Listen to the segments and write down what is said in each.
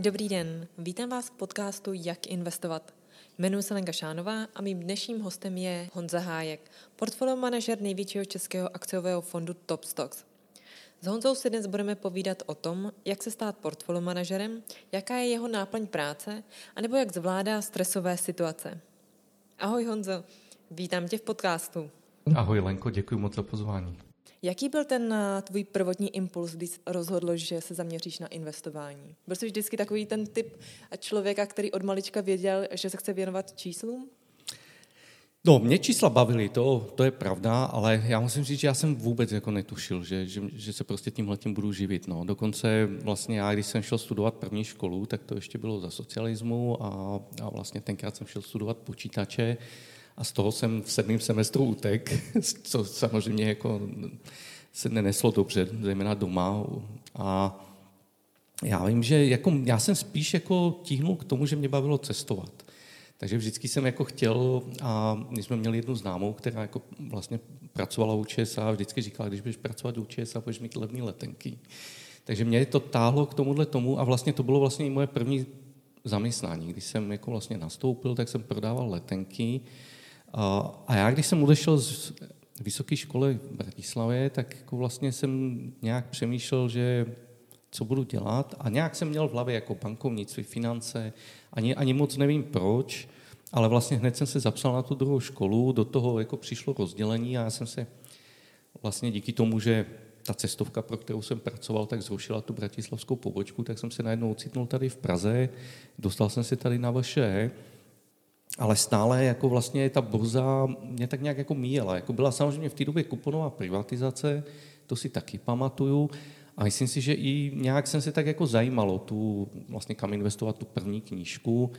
Dobrý den, vítám vás v podcastu Jak investovat. Jmenuji se Lenka Šánová a mým dnešním hostem je Honza Hájek, portfolio manažer největšího českého akciového fondu Top Stocks. S Honzou si dnes budeme povídat o tom, jak se stát portfolio manažerem, jaká je jeho náplň práce, anebo jak zvládá stresové situace. Ahoj Honzo, vítám tě v podcastu. Ahoj Lenko, děkuji moc za pozvání. Jaký byl ten eh, tvůj prvotní impuls, když rozhodl, že se zaměříš na investování? Byl jsi vždycky takový ten typ člověka, který od malička věděl, že se chce věnovat číslům? No, mě čísla bavily, to, to je pravda, ale já musím říct, že já jsem vůbec jako netušil, že, že, že se prostě tímhle tím budu živit. No. Dokonce vlastně já, když jsem šel studovat první školu, tak to ještě bylo za socialismu a, a vlastně tenkrát jsem šel studovat počítače a z toho jsem v sedmém semestru utek, co samozřejmě jako se neneslo dobře, zejména doma. A já vím, že jako, já jsem spíš jako tíhnul k tomu, že mě bavilo cestovat. Takže vždycky jsem jako chtěl, a my jsme měli jednu známou, která jako vlastně pracovala u ČSA a vždycky říkala, když budeš pracovat u ČSA, budeš mít levné letenky. Takže mě to táhlo k tomuhle tomu a vlastně to bylo vlastně i moje první zaměstnání. Když jsem jako vlastně nastoupil, tak jsem prodával letenky a já, když jsem odešel z vysoké školy v Bratislavě, tak jako vlastně jsem nějak přemýšlel, že co budu dělat. A nějak jsem měl v hlavě jako bankovnictví, finance, ani, ani moc nevím proč, ale vlastně hned jsem se zapsal na tu druhou školu, do toho jako přišlo rozdělení a já jsem se vlastně díky tomu, že ta cestovka, pro kterou jsem pracoval, tak zrušila tu bratislavskou pobočku, tak jsem se najednou ocitnul tady v Praze, dostal jsem se tady na vaše ale stále jako vlastně ta burza mě tak nějak jako míjela. Jako byla samozřejmě v té době kuponová privatizace, to si taky pamatuju, a myslím si, že i nějak jsem se tak jako zajímalo tu, vlastně kam investovat tu první knížku,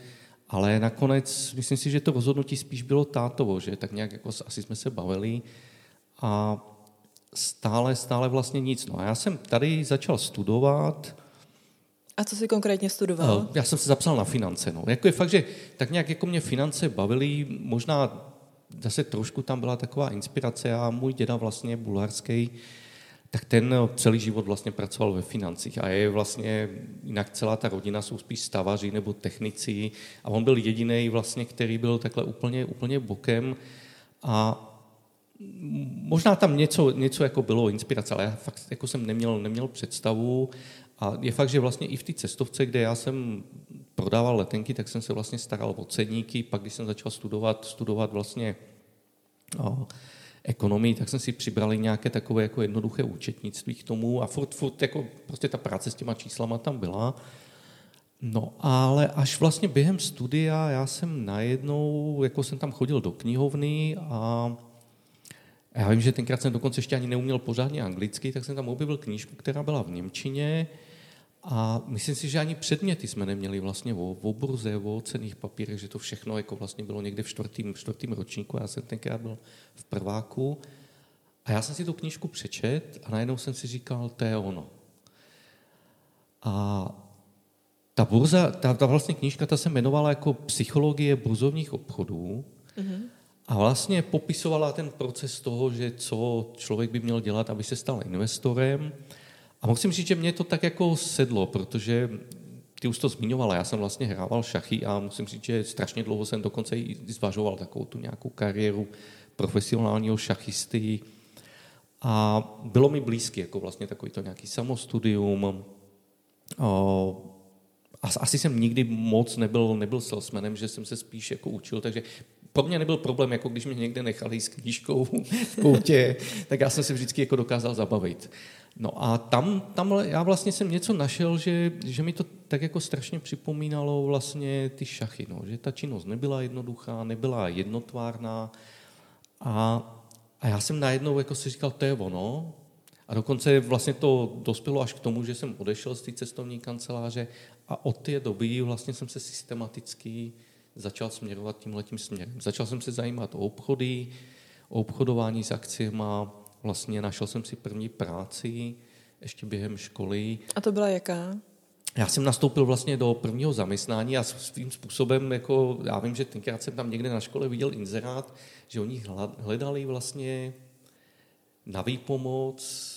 ale nakonec myslím si, že to rozhodnutí spíš bylo tátovo, že tak nějak jako asi jsme se bavili a stále, stále vlastně nic. No a já jsem tady začal studovat, a co jsi konkrétně studoval? Já jsem se zapsal na finance. No. Jako je fakt, že tak nějak jako mě finance bavily, možná zase trošku tam byla taková inspirace a můj děda vlastně bulharský, tak ten celý život vlastně pracoval ve financích a je vlastně, jinak celá ta rodina jsou spíš stavaři nebo technici a on byl jediný vlastně, který byl takhle úplně, úplně bokem a možná tam něco, něco jako bylo inspirace, ale já fakt jako jsem neměl, neměl představu a je fakt, že vlastně i v té cestovce, kde já jsem prodával letenky, tak jsem se vlastně staral o cedníky, pak když jsem začal studovat, studovat vlastně o, ekonomii, tak jsem si přibrali nějaké takové jako jednoduché účetnictví k tomu a furt, furt jako prostě ta práce s těma číslama tam byla. No ale až vlastně během studia já jsem najednou, jako jsem tam chodil do knihovny a já vím, že tenkrát jsem dokonce ještě ani neuměl pořádně anglicky, tak jsem tam objevil knížku, která byla v Němčině, a myslím si, že ani předměty jsme neměli vlastně o, o burze, o cených papírech, že to všechno jako vlastně bylo někde v čtvrtém, čtvrtým ročníku. Já jsem tenkrát byl v prváku a já jsem si tu knížku přečet a najednou jsem si říkal, to je ono. A ta burza, ta, ta vlastně knížka, ta se jmenovala jako Psychologie burzovních obchodů mm-hmm. a vlastně popisovala ten proces toho, že co člověk by měl dělat, aby se stal investorem, a musím říct, že mě to tak jako sedlo, protože ty už to zmiňovala, já jsem vlastně hrával šachy a musím říct, že strašně dlouho jsem dokonce i zvažoval takovou tu nějakou kariéru profesionálního šachisty a bylo mi blízky, jako vlastně takový to nějaký samostudium. Asi jsem nikdy moc nebyl, nebyl salesmanem, že jsem se spíš jako učil, takže pro mě nebyl problém, jako když mě někde nechali s knížkou v koutě, tak já jsem se vždycky jako dokázal zabavit. No a tam, tam já vlastně jsem něco našel, že, že mi to tak jako strašně připomínalo vlastně ty šachy, no, že ta činnost nebyla jednoduchá, nebyla jednotvárná. A, a já jsem najednou jako si říkal, to je ono, a dokonce vlastně to dospělo až k tomu, že jsem odešel z té cestovní kanceláře a od té doby vlastně jsem se systematicky začal směrovat tímhletím směrem. Začal jsem se zajímat o obchody, o obchodování s akciemi, vlastně našel jsem si první práci ještě během školy. A to byla jaká? Já jsem nastoupil vlastně do prvního zaměstnání a svým způsobem, jako, já vím, že tenkrát jsem tam někde na škole viděl inzerát, že oni hledali vlastně na výpomoc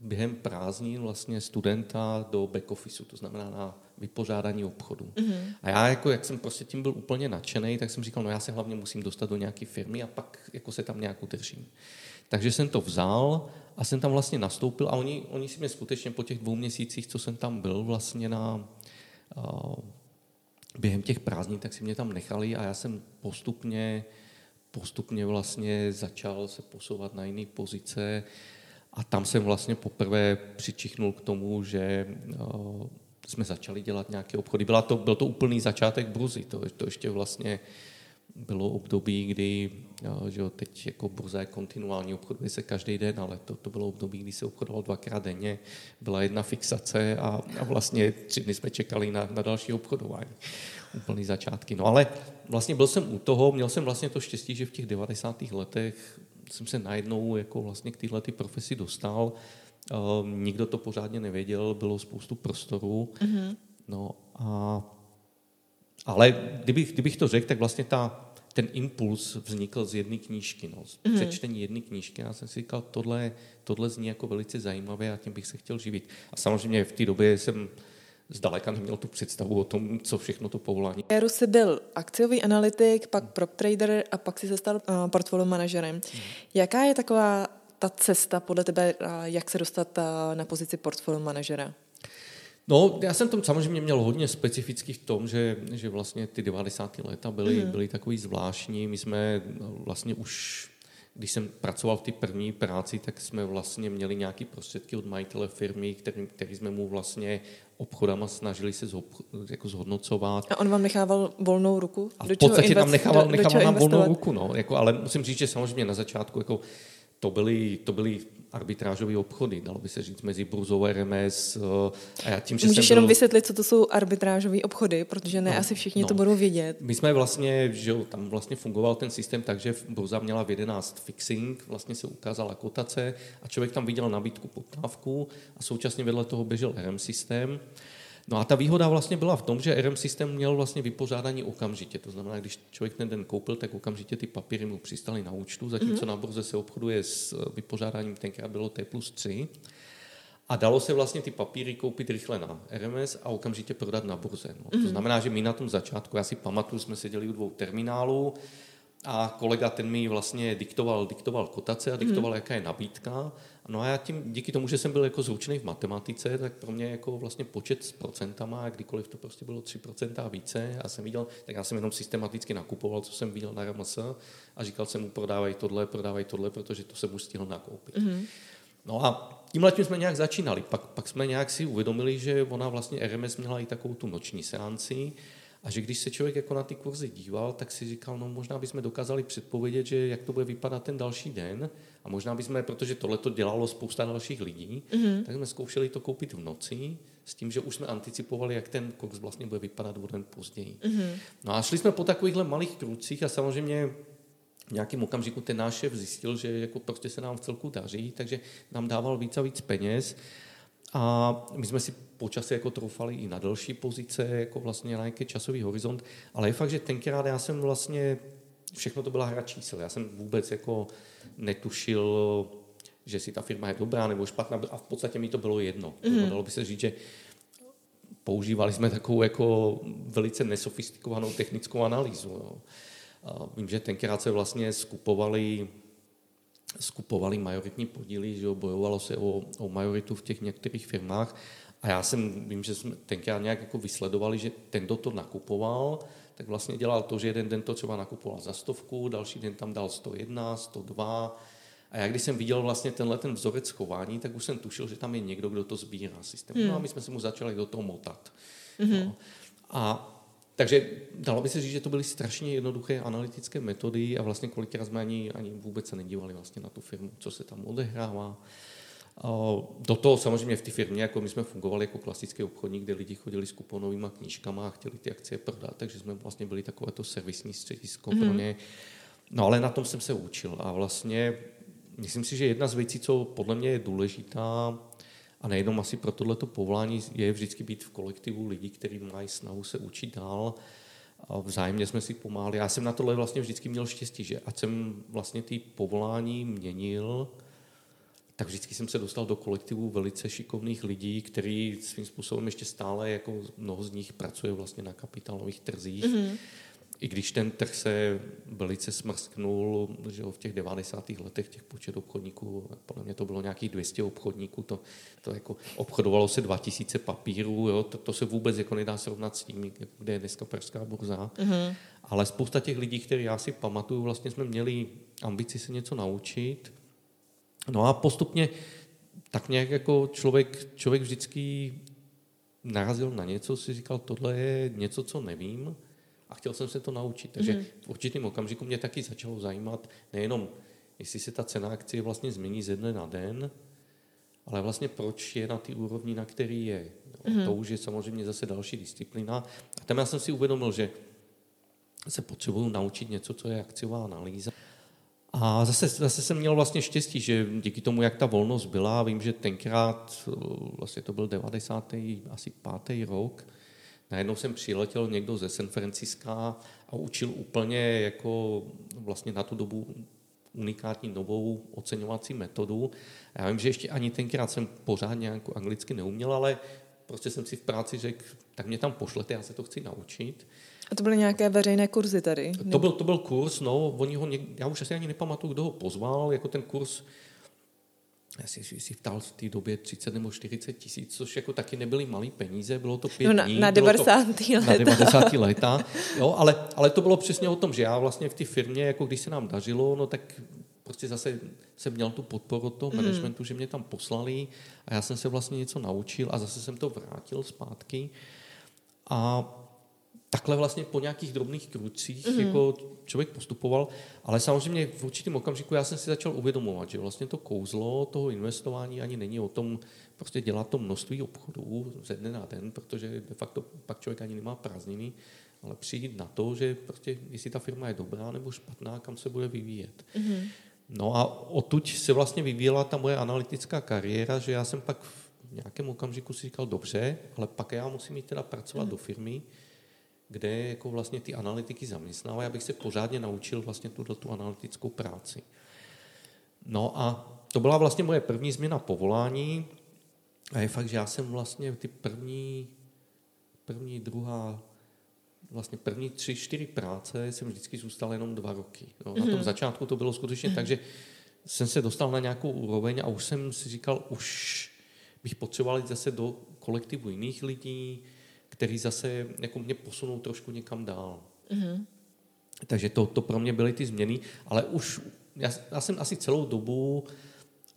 během prázdnin vlastně studenta do back officeu, to znamená na vypořádání obchodu. Mm-hmm. A já, jako, jak jsem prostě tím byl úplně nadšený, tak jsem říkal, no já se hlavně musím dostat do nějaké firmy a pak jako se tam nějak udržím. Takže jsem to vzal a jsem tam vlastně nastoupil a oni, oni si mě skutečně po těch dvou měsících, co jsem tam byl vlastně na, uh, během těch prázdnin, tak si mě tam nechali a já jsem postupně, postupně vlastně začal se posouvat na jiné pozice a tam jsem vlastně poprvé přičichnul k tomu, že uh, jsme začali dělat nějaké obchody. Byla to, byl to úplný začátek Bruzy, to, to ještě vlastně bylo období, kdy že jo, teď jako burza je kontinuální, obchoduje se každý den, ale to, to bylo období, kdy se obchodovalo dvakrát denně, byla jedna fixace a, a vlastně tři dny jsme čekali na, na další obchodování. Úplný začátky. No ale vlastně byl jsem u toho, měl jsem vlastně to štěstí, že v těch 90. letech jsem se najednou jako vlastně k téhle profesi dostal. Uh, nikdo to pořádně nevěděl, bylo spoustu prostoru. Mm-hmm. No a ale kdybych, kdybych to řekl, tak vlastně ta, ten impuls vznikl z jedné knížky, no, z mm. přečtení jedné knížky. Já jsem si říkal, tohle, tohle zní jako velice zajímavé a tím bych se chtěl živit. A samozřejmě v té době jsem zdaleka neměl tu představu o tom, co všechno to povolání. Éru jsi byl akciový analytik, pak prop trader a pak si se stal uh, portfolio manažerem. Hmm. Jaká je taková ta cesta podle tebe, uh, jak se dostat uh, na pozici portfolio manažera? No, já jsem tam samozřejmě měl hodně specifický v tom, že, že vlastně ty 90. léta byly, mm. byly takový zvláštní. My jsme vlastně už, když jsem pracoval v té první práci, tak jsme vlastně měli nějaké prostředky od majitele firmy, který, který jsme mu vlastně obchodama snažili se zho, jako zhodnocovat. A on vám nechával volnou ruku? A v podstatě nám nechával, nechával nám volnou ruku, no. Jako, ale musím říct, že samozřejmě na začátku jako to byly, to byly arbitrážové obchody, dalo by se říct, mezi burzou RMS eh, a já tím, že Můžeš jsem byl... jenom vysvětlit, co to jsou arbitrážové obchody, protože ne no, asi všichni no. to budou vědět. My jsme vlastně, že tam vlastně fungoval ten systém tak, že burza měla v 11 fixing, vlastně se ukázala kotace a člověk tam viděl nabídku, poptávku a současně vedle toho běžel RM systém. No a ta výhoda vlastně byla v tom, že RM systém měl vlastně vypořádání okamžitě. To znamená, když člověk ten den koupil, tak okamžitě ty papíry mu přistali na účtu, zatímco mm-hmm. na burze se obchoduje s eh, vypořádáním, tenkrát bylo T plus 3. A dalo se vlastně ty papíry koupit rychle na RMS a okamžitě prodat na burze. No. Mm-hmm. To mhm. znamená, že my na tom začátku, já si pamatuju, jsme seděli u dvou terminálů a kolega ten mi vlastně diktoval, diktoval kotace a diktoval, mm. jaká je nabídka No a já tím, díky tomu, že jsem byl jako zručený v matematice, tak pro mě jako vlastně počet s procentama, kdykoliv to prostě bylo 3% a více, já jsem viděl, tak já jsem jenom systematicky nakupoval, co jsem viděl na RMS a říkal jsem mu, prodávaj tohle, prodávaj tohle, protože to jsem už stihl nakoupit. Mm-hmm. No a tímhle tím jsme nějak začínali. Pak, pak jsme nějak si uvědomili, že ona vlastně RMS měla i takovou tu noční seanci, a že když se člověk jako na ty kurzy díval, tak si říkal, no možná bychom dokázali předpovědět, že jak to bude vypadat ten další den. A možná bychom, protože tohle to dělalo spousta dalších lidí, mm-hmm. tak jsme zkoušeli to koupit v noci s tím, že už jsme anticipovali, jak ten kurz vlastně bude vypadat o den později. Mm-hmm. No a šli jsme po takovýchhle malých krucích a samozřejmě v nějakém okamžiku ten náš šéf zjistil, že jako prostě se nám v celku daří, takže nám dával víc a víc peněz. A my jsme si počasí jako troufali i na další pozice, jako vlastně na nějaký časový horizont, ale je fakt, že tenkrát já jsem vlastně, všechno to byla hra čísel, já jsem vůbec jako netušil, že si ta firma je dobrá nebo špatná a v podstatě mi to bylo jedno. Mm. Dalo by se říct, že používali jsme takovou jako velice nesofistikovanou technickou analýzu. Jo. A vím, že tenkrát se vlastně skupovali skupovali majoritní podíly, že jo, bojovalo se o, o majoritu v těch některých firmách a já jsem, vím, že jsme tenkrát nějak jako vysledovali, že ten, kdo to nakupoval, tak vlastně dělal to, že jeden den to třeba nakupoval za stovku, další den tam dal 101, 102. A já když jsem viděl vlastně tenhle ten vzorec chování, tak už jsem tušil, že tam je někdo, kdo to sbírá systém. Hmm. No a my jsme se mu začali do toho motat. Hmm. No. A takže dalo by se říct, že to byly strašně jednoduché analytické metody a vlastně kolikrát jsme ani, ani vůbec se nedívali vlastně na tu firmu, co se tam odehrává. Do toho samozřejmě v té firmě, jako my jsme fungovali jako klasický obchodník, kde lidi chodili s kuponovými knížkama a chtěli ty akcie prodat, takže jsme vlastně byli takové to servisní středisko mm-hmm. pro mhm. ně. No ale na tom jsem se učil a vlastně myslím si, že jedna z věcí, co podle mě je důležitá, a nejenom asi pro tohleto povolání, je vždycky být v kolektivu lidí, kteří mají snahu se učit dál. A vzájemně jsme si pomáhali. Já jsem na tohle vlastně vždycky měl štěstí, že ať jsem vlastně ty povolání měnil, tak vždycky jsem se dostal do kolektivu velice šikovných lidí, který svým způsobem ještě stále, jako mnoho z nich pracuje vlastně na kapitálových trzích. Mm-hmm i když ten trh se velice smrsknul, že v těch 90. letech těch počet obchodníků, podle mě to bylo nějakých 200 obchodníků, to, to jako obchodovalo se 2000 papírů, jo, to, to se vůbec jako nedá srovnat s tím, kde je dneska pražská burza. Mm-hmm. Ale spousta těch lidí, které já si pamatuju, vlastně jsme měli ambici se něco naučit. No a postupně tak nějak jako člověk, člověk vždycky narazil na něco, si říkal, tohle je něco, co nevím, a chtěl jsem se to naučit. Takže mm-hmm. v určitém okamžiku mě taky začalo zajímat nejenom, jestli se ta cena akcie vlastně změní ze dne na den, ale vlastně proč je na té úrovni, na který je. No, mm-hmm. To už je samozřejmě zase další disciplína. A tam já jsem si uvědomil, že se potřebuju naučit něco, co je akciová analýza. A zase, zase jsem měl vlastně štěstí, že díky tomu, jak ta volnost byla, vím, že tenkrát, vlastně to byl 90. asi pátý rok, najednou jsem přiletěl někdo ze San Franciska a učil úplně jako vlastně na tu dobu unikátní novou oceňovací metodu. Já vím, že ještě ani tenkrát jsem pořádně jako anglicky neuměl, ale prostě jsem si v práci řekl, tak mě tam pošlete, já se to chci naučit. A to byly nějaké veřejné kurzy tady? To byl, to byl kurz, no, oni ho, něk, já už asi ani nepamatuju, kdo ho pozval, jako ten kurz si, si vtal v té době 30 nebo 40 tisíc, což jako taky nebyly malé peníze, bylo to pět no na, dní. Na 90. To, léta. Na 90. léta, jo, ale, ale to bylo přesně o tom, že já vlastně v té firmě, jako když se nám dařilo, no tak prostě zase jsem měl tu podporu od toho mm. managementu, že mě tam poslali a já jsem se vlastně něco naučil a zase jsem to vrátil zpátky. A takhle vlastně po nějakých drobných krucích mm. jako člověk postupoval, ale samozřejmě v určitém okamžiku já jsem si začal uvědomovat, že vlastně to kouzlo toho investování ani není o tom prostě dělat to množství obchodů ze dne na den, protože de facto pak člověk ani nemá prázdniny, ale přijít na to, že prostě jestli ta firma je dobrá nebo špatná, kam se bude vyvíjet. Mm. No a odtud se vlastně vyvíjela ta moje analytická kariéra, že já jsem pak v nějakém okamžiku si říkal, dobře, ale pak já musím jít teda pracovat mm. do firmy, kde jako vlastně ty analytiky zaměstnává, abych se pořádně naučil vlastně tuto tu analytickou práci. No a to byla vlastně moje první změna povolání a je fakt, že já jsem vlastně ty první, první, druhá, vlastně první tři, čtyři práce jsem vždycky zůstal jenom dva roky. No, mm-hmm. Na tom mhm. začátku to bylo skutečně mm-hmm. tak, že jsem se dostal na nějakou úroveň a už jsem si říkal, už bych potřeboval jít zase do kolektivu jiných lidí, který zase jako mě posunou trošku někam dál. Mm-hmm. Takže to, to pro mě byly ty změny, ale už já, já jsem asi celou dobu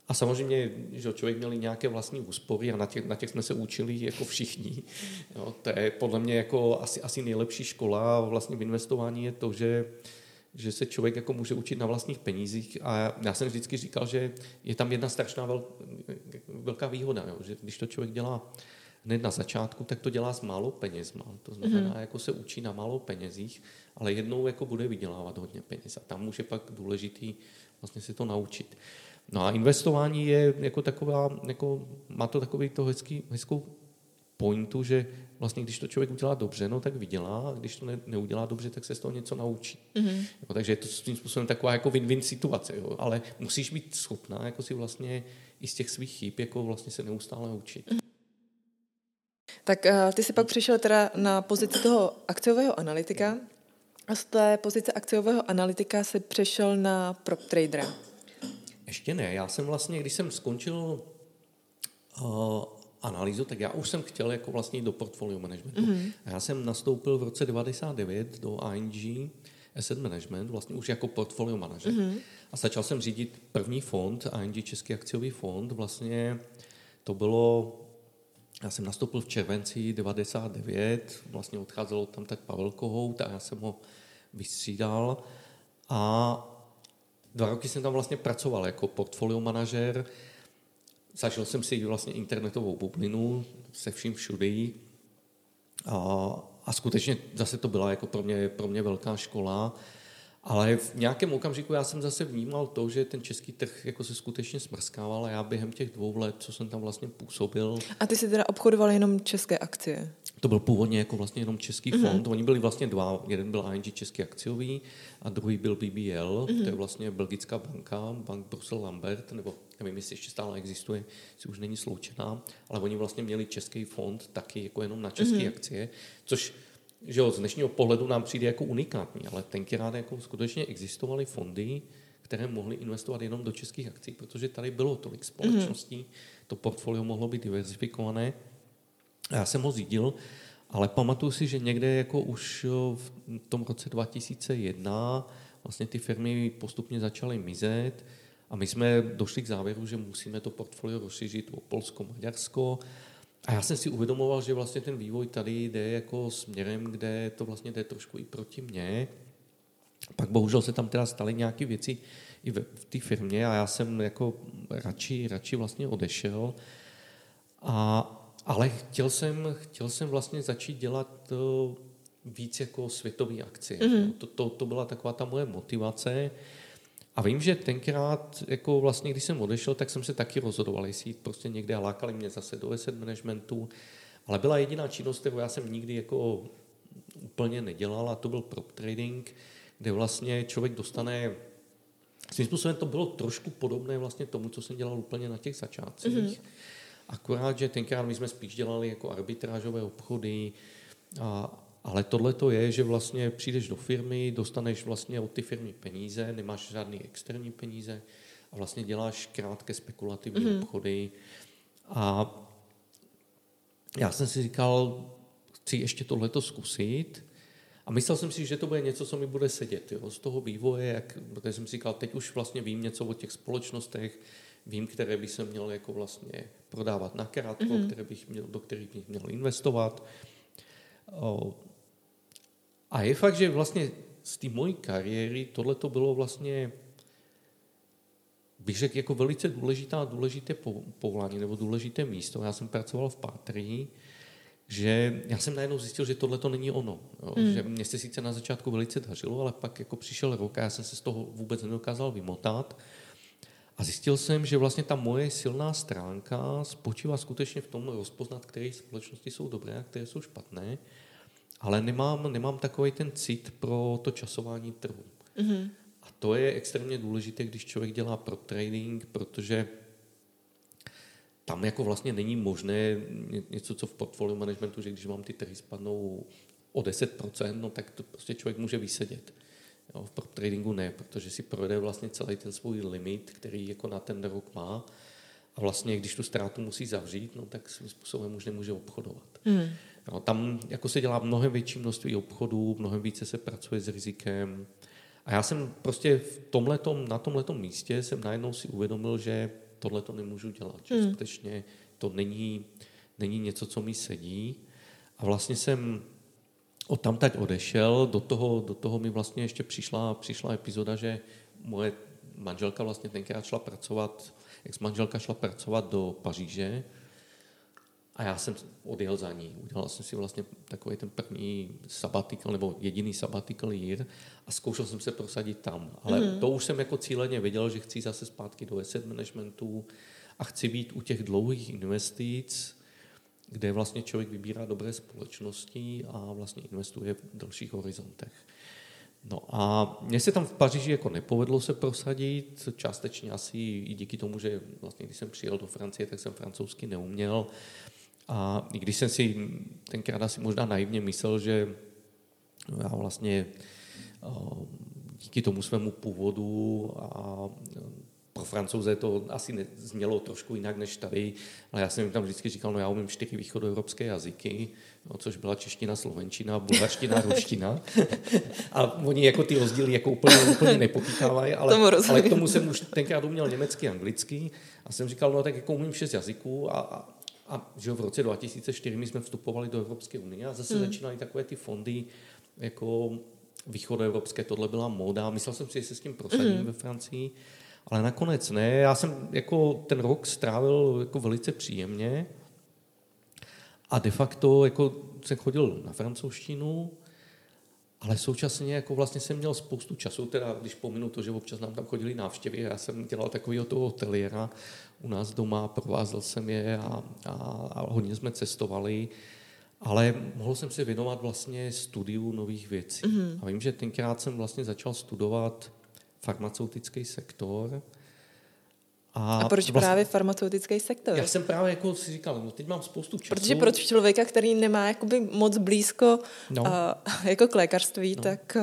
a samozřejmě, že člověk měl nějaké vlastní úspory a na těch, na těch jsme se učili jako všichni. Jo, to je podle mě jako asi, asi nejlepší škola vlastně v investování je to, že, že se člověk jako může učit na vlastních penězích a já jsem vždycky říkal, že je tam jedna strašná vel, velká výhoda, jo, že když to člověk dělá hned na začátku, tak to dělá s málo penězma. To znamená, mm-hmm. jako se učí na málo penězích, ale jednou jako bude vydělávat hodně peněz. A tam může pak důležitý vlastně si to naučit. No a investování je jako taková, jako, má to takový to hezký, hezkou pointu, že vlastně když to člověk udělá dobře, no tak vydělá, a když to ne, neudělá dobře, tak se z toho něco naučí. Mm-hmm. Jako, takže je to svým způsobem taková jako win-win situace, jo? ale musíš být schopná jako si vlastně i z těch svých chyb jako vlastně se neustále učit. Mm-hmm. Tak uh, ty jsi pak přišel teda na pozici toho akciového analytika a z té pozice akciového analytika se přešel na prop tradera. Ještě ne, já jsem vlastně, když jsem skončil uh, analýzu, tak já už jsem chtěl jako vlastně do portfolio managementu. Mm-hmm. Já jsem nastoupil v roce 99 do ING Asset Management, vlastně už jako portfolio manažer. Mm-hmm. A začal jsem řídit první fond, ING Český akciový fond. Vlastně to bylo já jsem nastoupil v červenci 99, vlastně odcházelo tam tak Pavel Kohout a já jsem ho vystřídal a dva roky jsem tam vlastně pracoval jako portfolio manažer. Zažil jsem si vlastně internetovou bublinu se vším všudy a, a skutečně zase to byla jako pro mě, pro mě velká škola. Ale v nějakém okamžiku já jsem zase vnímal to, že ten český trh jako se skutečně smrskával a já během těch dvou let, co jsem tam vlastně působil. A ty si teda obchodoval jenom české akcie? to byl původně jako vlastně jenom český mm-hmm. fond. Oni byli vlastně dva. Jeden byl ING český akciový a druhý byl BBL, mm-hmm. to je vlastně belgická banka, Bank Brussel Lambert, nebo nevím, jestli ještě stále existuje, si už není sloučená, ale oni vlastně měli český fond taky jako jenom na české mm-hmm. akcie, což že jo, z dnešního pohledu nám přijde jako unikátní, ale tenkrát jako skutečně existovaly fondy, které mohly investovat jenom do českých akcí, protože tady bylo tolik společností, mm-hmm. to portfolio mohlo být diversifikované. Já jsem ho řídil, ale pamatuju si, že někde jako už v tom roce 2001 vlastně ty firmy postupně začaly mizet a my jsme došli k závěru, že musíme to portfolio rozšířit o Polsko, Maďarsko, a já jsem si uvědomoval, že vlastně ten vývoj tady jde jako směrem, kde to vlastně jde trošku i proti mně. Pak bohužel se tam teda staly nějaké věci i v, v té firmě a já jsem jako radši, radši vlastně odešel. A, ale chtěl jsem, chtěl jsem vlastně začít dělat uh, víc jako světové akcie. Mm-hmm. To, to, to byla taková ta moje motivace. A vím, že tenkrát, jako vlastně, když jsem odešel, tak jsem se taky rozhodoval, jestli jít prostě někde a lákali mě zase do asset managementu, ale byla jediná činnost, kterou já jsem nikdy jako úplně nedělal a to byl prop trading, kde vlastně člověk dostane svým způsobem to bylo trošku podobné vlastně tomu, co jsem dělal úplně na těch začátcích. Mm-hmm. Akorát, že tenkrát my jsme spíš dělali jako arbitrážové obchody a, ale tohle to je, že vlastně přijdeš do firmy, dostaneš vlastně od ty firmy peníze, nemáš žádný externí peníze a vlastně děláš krátké spekulativní mm-hmm. obchody. A já jsem si říkal, chci ještě tohleto zkusit. A myslel jsem si, že to bude něco, co mi bude sedět jo, z toho vývoje, jak, protože jsem si říkal, teď už vlastně vím něco o těch společnostech, vím, které by se měl jako vlastně prodávat na krátko, mm-hmm. které bych měl, do kterých bych měl investovat. O, a je fakt, že vlastně z té mojí kariéry tohle to bylo vlastně bych řekl jako velice důležitá, důležité povolání nebo důležité místo. Já jsem pracoval v Patrii, že já jsem najednou zjistil, že tohle to není ono. Jo? Mm. Že mě se sice na začátku velice dařilo, ale pak jako přišel rok a já jsem se z toho vůbec nedokázal vymotat. A zjistil jsem, že vlastně ta moje silná stránka spočívá skutečně v tom rozpoznat, které společnosti jsou dobré a které jsou špatné ale nemám, nemám takový ten cit pro to časování trhu. Mm-hmm. A to je extrémně důležité, když člověk dělá pro trading, protože tam jako vlastně není možné něco, co v portfolio managementu, že když vám ty trhy spadnou o 10%, no tak to prostě člověk může vysedět. Jo, v prop tradingu ne, protože si projde vlastně celý ten svůj limit, který jako na ten rok má a vlastně když tu ztrátu musí zavřít, no tak svým způsobem už nemůže obchodovat. Mm. No, tam jako se dělá mnohem větší množství obchodů, mnohem více se pracuje s rizikem. A já jsem prostě v tomhletom, na tomhletom místě jsem najednou si uvědomil, že tohle to nemůžu dělat. Že hmm. skutečně to není, není něco, co mi sedí. A vlastně jsem od tam teď odešel, do toho, do toho mi vlastně ještě přišla, přišla epizoda, že moje manželka vlastně tenkrát šla pracovat, ex-manželka šla pracovat do Paříže a já jsem odjel za ní. Udělal jsem si vlastně takový ten první sabbatical, nebo jediný sabbatical year a zkoušel jsem se prosadit tam. Ale mm-hmm. to už jsem jako cíleně věděl, že chci zase zpátky do asset managementu a chci být u těch dlouhých investic, kde vlastně člověk vybírá dobré společnosti a vlastně investuje v dalších horizontech. No a mně se tam v Paříži jako nepovedlo se prosadit, částečně asi i díky tomu, že vlastně když jsem přijel do Francie, tak jsem francouzsky neuměl. A i když jsem si tenkrát asi možná naivně myslel, že já vlastně díky tomu svému původu a pro francouze to asi znělo trošku jinak než tady, ale já jsem jim tam vždycky říkal, no já umím čtyři východoevropské jazyky, no, což byla čeština, slovenčina, bulharština, ruština. a oni jako ty rozdíly jako úplně, úplně nepochytávají, ale, ale k tomu jsem už tenkrát uměl německy, anglicky a jsem říkal, no tak jako umím šest jazyků a, a a že v roce 2004 my jsme vstupovali do Evropské unie a zase mm. začínaly takové ty fondy jako východoevropské, tohle byla móda. Myslel jsem si, že se s tím prosadím mm. ve Francii, ale nakonec ne. Já jsem jako ten rok strávil jako velice příjemně a de facto jako jsem chodil na francouzštinu, ale současně jako vlastně jsem měl spoustu času, teda když pominu to, že občas nám tam chodili návštěvy, já jsem dělal takového toho hoteliera u nás doma, provázel jsem je a, a, a hodně jsme cestovali. ale mohl jsem se věnovat vlastně studiu nových věcí. Mm-hmm. A vím, že tenkrát jsem vlastně začal studovat farmaceutický sektor, a, a proč vlastně, právě farmaceutický sektor? Já jsem právě jako si říkal, no teď mám spoustu času. Protože pro člověka, který nemá jakoby moc blízko no. a, jako k lékařství, no. tak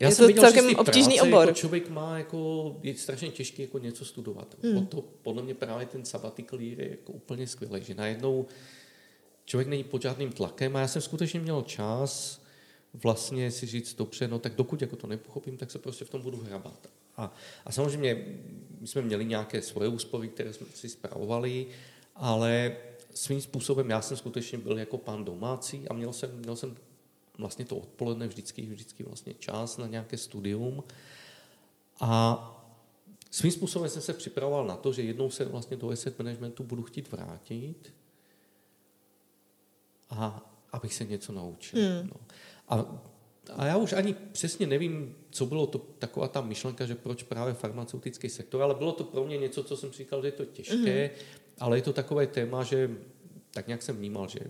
já je to viděl, celkem obtížný práce, obor. Jako člověk má jako, je strašně těžké jako něco studovat. Hmm. To, podle mě právě ten sabbatical je jako úplně skvělý, že najednou člověk není pod žádným tlakem a já jsem skutečně měl čas vlastně si říct, dobře, no tak dokud jako to nepochopím, tak se prostě v tom budu hrabat. A, a samozřejmě my jsme měli nějaké svoje úspory, které jsme si zpravovali, ale svým způsobem já jsem skutečně byl jako pán domácí a měl jsem, měl jsem vlastně to odpoledne vždycky, vždycky vlastně čas na nějaké studium. A svým způsobem jsem se připravoval na to, že jednou se vlastně do asset managementu budu chtít vrátit a abych se něco naučil. Hmm. No. A a já už ani přesně nevím, co bylo to taková ta myšlenka, že proč právě farmaceutický sektor, ale bylo to pro mě něco, co jsem si říkal, že je to těžké, mm-hmm. ale je to takové téma, že tak nějak jsem vnímal, že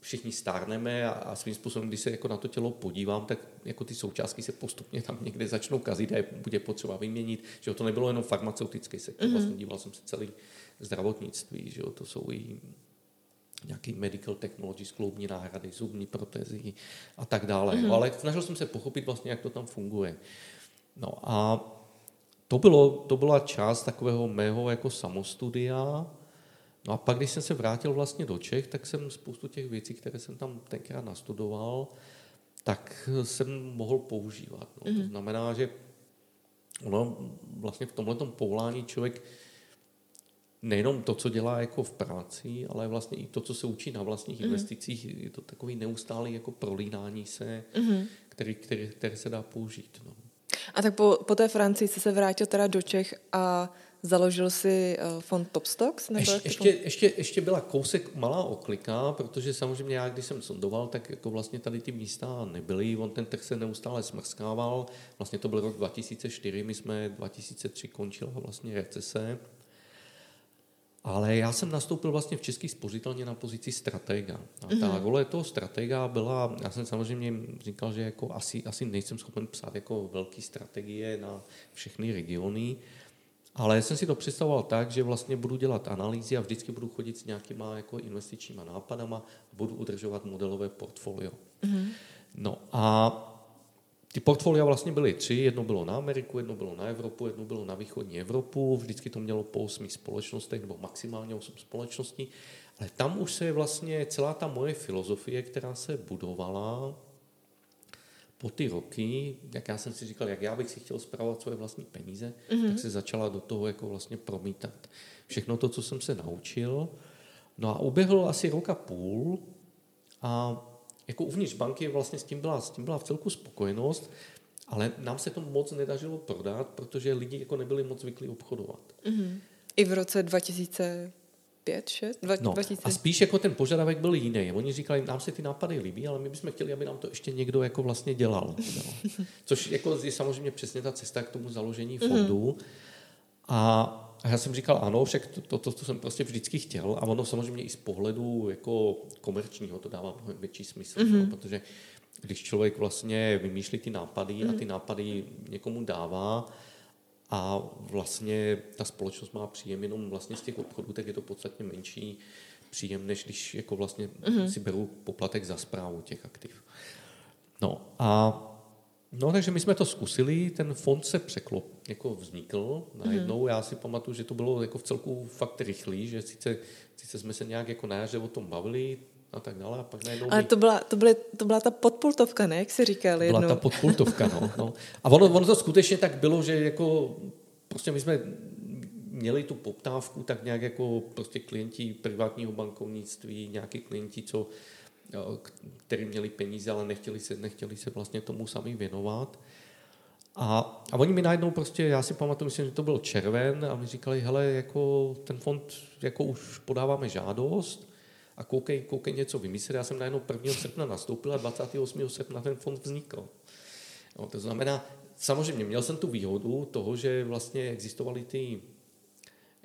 všichni stárneme a, a svým způsobem, když se jako na to tělo podívám, tak jako ty součástky se postupně tam někde začnou kazit a je bude potřeba vyměnit, že to nebylo jenom farmaceutický sektor, mm-hmm. vlastně díval jsem se celý zdravotnictví, že jo, to jsou i nějaký medical technologies, kloubní náhrady, zubní protézy a tak dále. Mm-hmm. Ale snažil jsem se pochopit vlastně, jak to tam funguje. No a to, bylo, to byla část takového mého jako samostudia. No a pak, když jsem se vrátil vlastně do Čech, tak jsem spoustu těch věcí, které jsem tam tenkrát nastudoval, tak jsem mohl používat. No. Mm-hmm. To mhm. znamená, že ono vlastně v tomhle povolání člověk nejenom to, co dělá jako v práci, ale vlastně i to, co se učí na vlastních mm-hmm. investicích, je to takový neustálý jako prolínání se, mm-hmm. který, který, který se dá použít. No. A tak po, po té Francii jsi se vrátil teda do Čech a založil si uh, fond Top Stocks? Nebo ještě, ještě, ještě, ještě byla kousek malá oklika, protože samozřejmě já, když jsem sondoval, tak jako vlastně tady ty místa nebyly, on ten trh se neustále smrskával, vlastně to byl rok 2004, my jsme 2003 končila vlastně recese, ale já jsem nastoupil vlastně v České spořitelně na pozici stratega. A ta mm-hmm. role toho stratega byla, já jsem samozřejmě říkal, že jako asi, asi nejsem schopen psát jako velký strategie na všechny regiony, ale jsem si to představoval tak, že vlastně budu dělat analýzy a vždycky budu chodit s nějakýma jako investičníma nápadama a budu udržovat modelové portfolio. Mm-hmm. No a ty portfolia vlastně byly tři, jedno bylo na Ameriku, jedno bylo na Evropu, jedno bylo na východní Evropu, vždycky to mělo po osmi společnostech, nebo maximálně osm společností, ale tam už se vlastně celá ta moje filozofie, která se budovala po ty roky, jak já jsem si říkal, jak já bych si chtěl zpravovat svoje vlastní peníze, mm-hmm. tak se začala do toho jako vlastně promítat. Všechno to, co jsem se naučil. No a uběhl asi roka půl a jako uvnitř banky vlastně s tím byla, s tím byla v celku spokojenost, ale nám se to moc nedařilo prodat, protože lidi jako nebyli moc zvyklí obchodovat. Mm-hmm. I v roce 2000 5, 6, 2000. No, a spíš jako ten požadavek byl jiný. Oni říkali, nám se ty nápady líbí, ale my bychom chtěli, aby nám to ještě někdo jako vlastně dělal. No. Což jako je samozřejmě přesně ta cesta k tomu založení mhm. fondu. Mm-hmm. A a já jsem říkal ano, však to, to, to, to jsem prostě vždycky chtěl a ono samozřejmě i z pohledu jako komerčního to dává mnohem větší smysl, mm-hmm. no, protože když člověk vlastně vymýšlí ty nápady mm-hmm. a mhm. ty nápady někomu dává a vlastně ta společnost má příjem jenom vlastně z těch obchodů, tak je to podstatně menší příjem, než když jako vlastně mm-hmm. si beru poplatek za zprávu těch aktiv. No a No, takže my jsme to zkusili, ten fond se překlop, jako vznikl najednou. Mm-hmm. Já si pamatuju, že to bylo jako v celku fakt rychlý, že sice, sice jsme se nějak jako na o tom bavili, a tak dále. A pak najednou Ale to byla, to, byly, to byla ta podpultovka, ne? Jak jsi říkal jednou. Byla ta podpultovka, no. no. A ono, ono to skutečně tak bylo, že jako prostě my jsme měli tu poptávku tak nějak jako prostě klienti privátního bankovnictví, nějaký klienti, co který měli peníze, ale nechtěli se, nechtěli se vlastně tomu sami věnovat. A, a oni mi najednou prostě, já si pamatuju, myslím, že to byl červen a mi říkali, hele, jako ten fond, jako už podáváme žádost a koukej, koukej něco vymyslet. Já jsem najednou 1. srpna nastoupil a 28. srpna ten fond vznikl. No, to znamená, samozřejmě měl jsem tu výhodu toho, že vlastně existovaly ty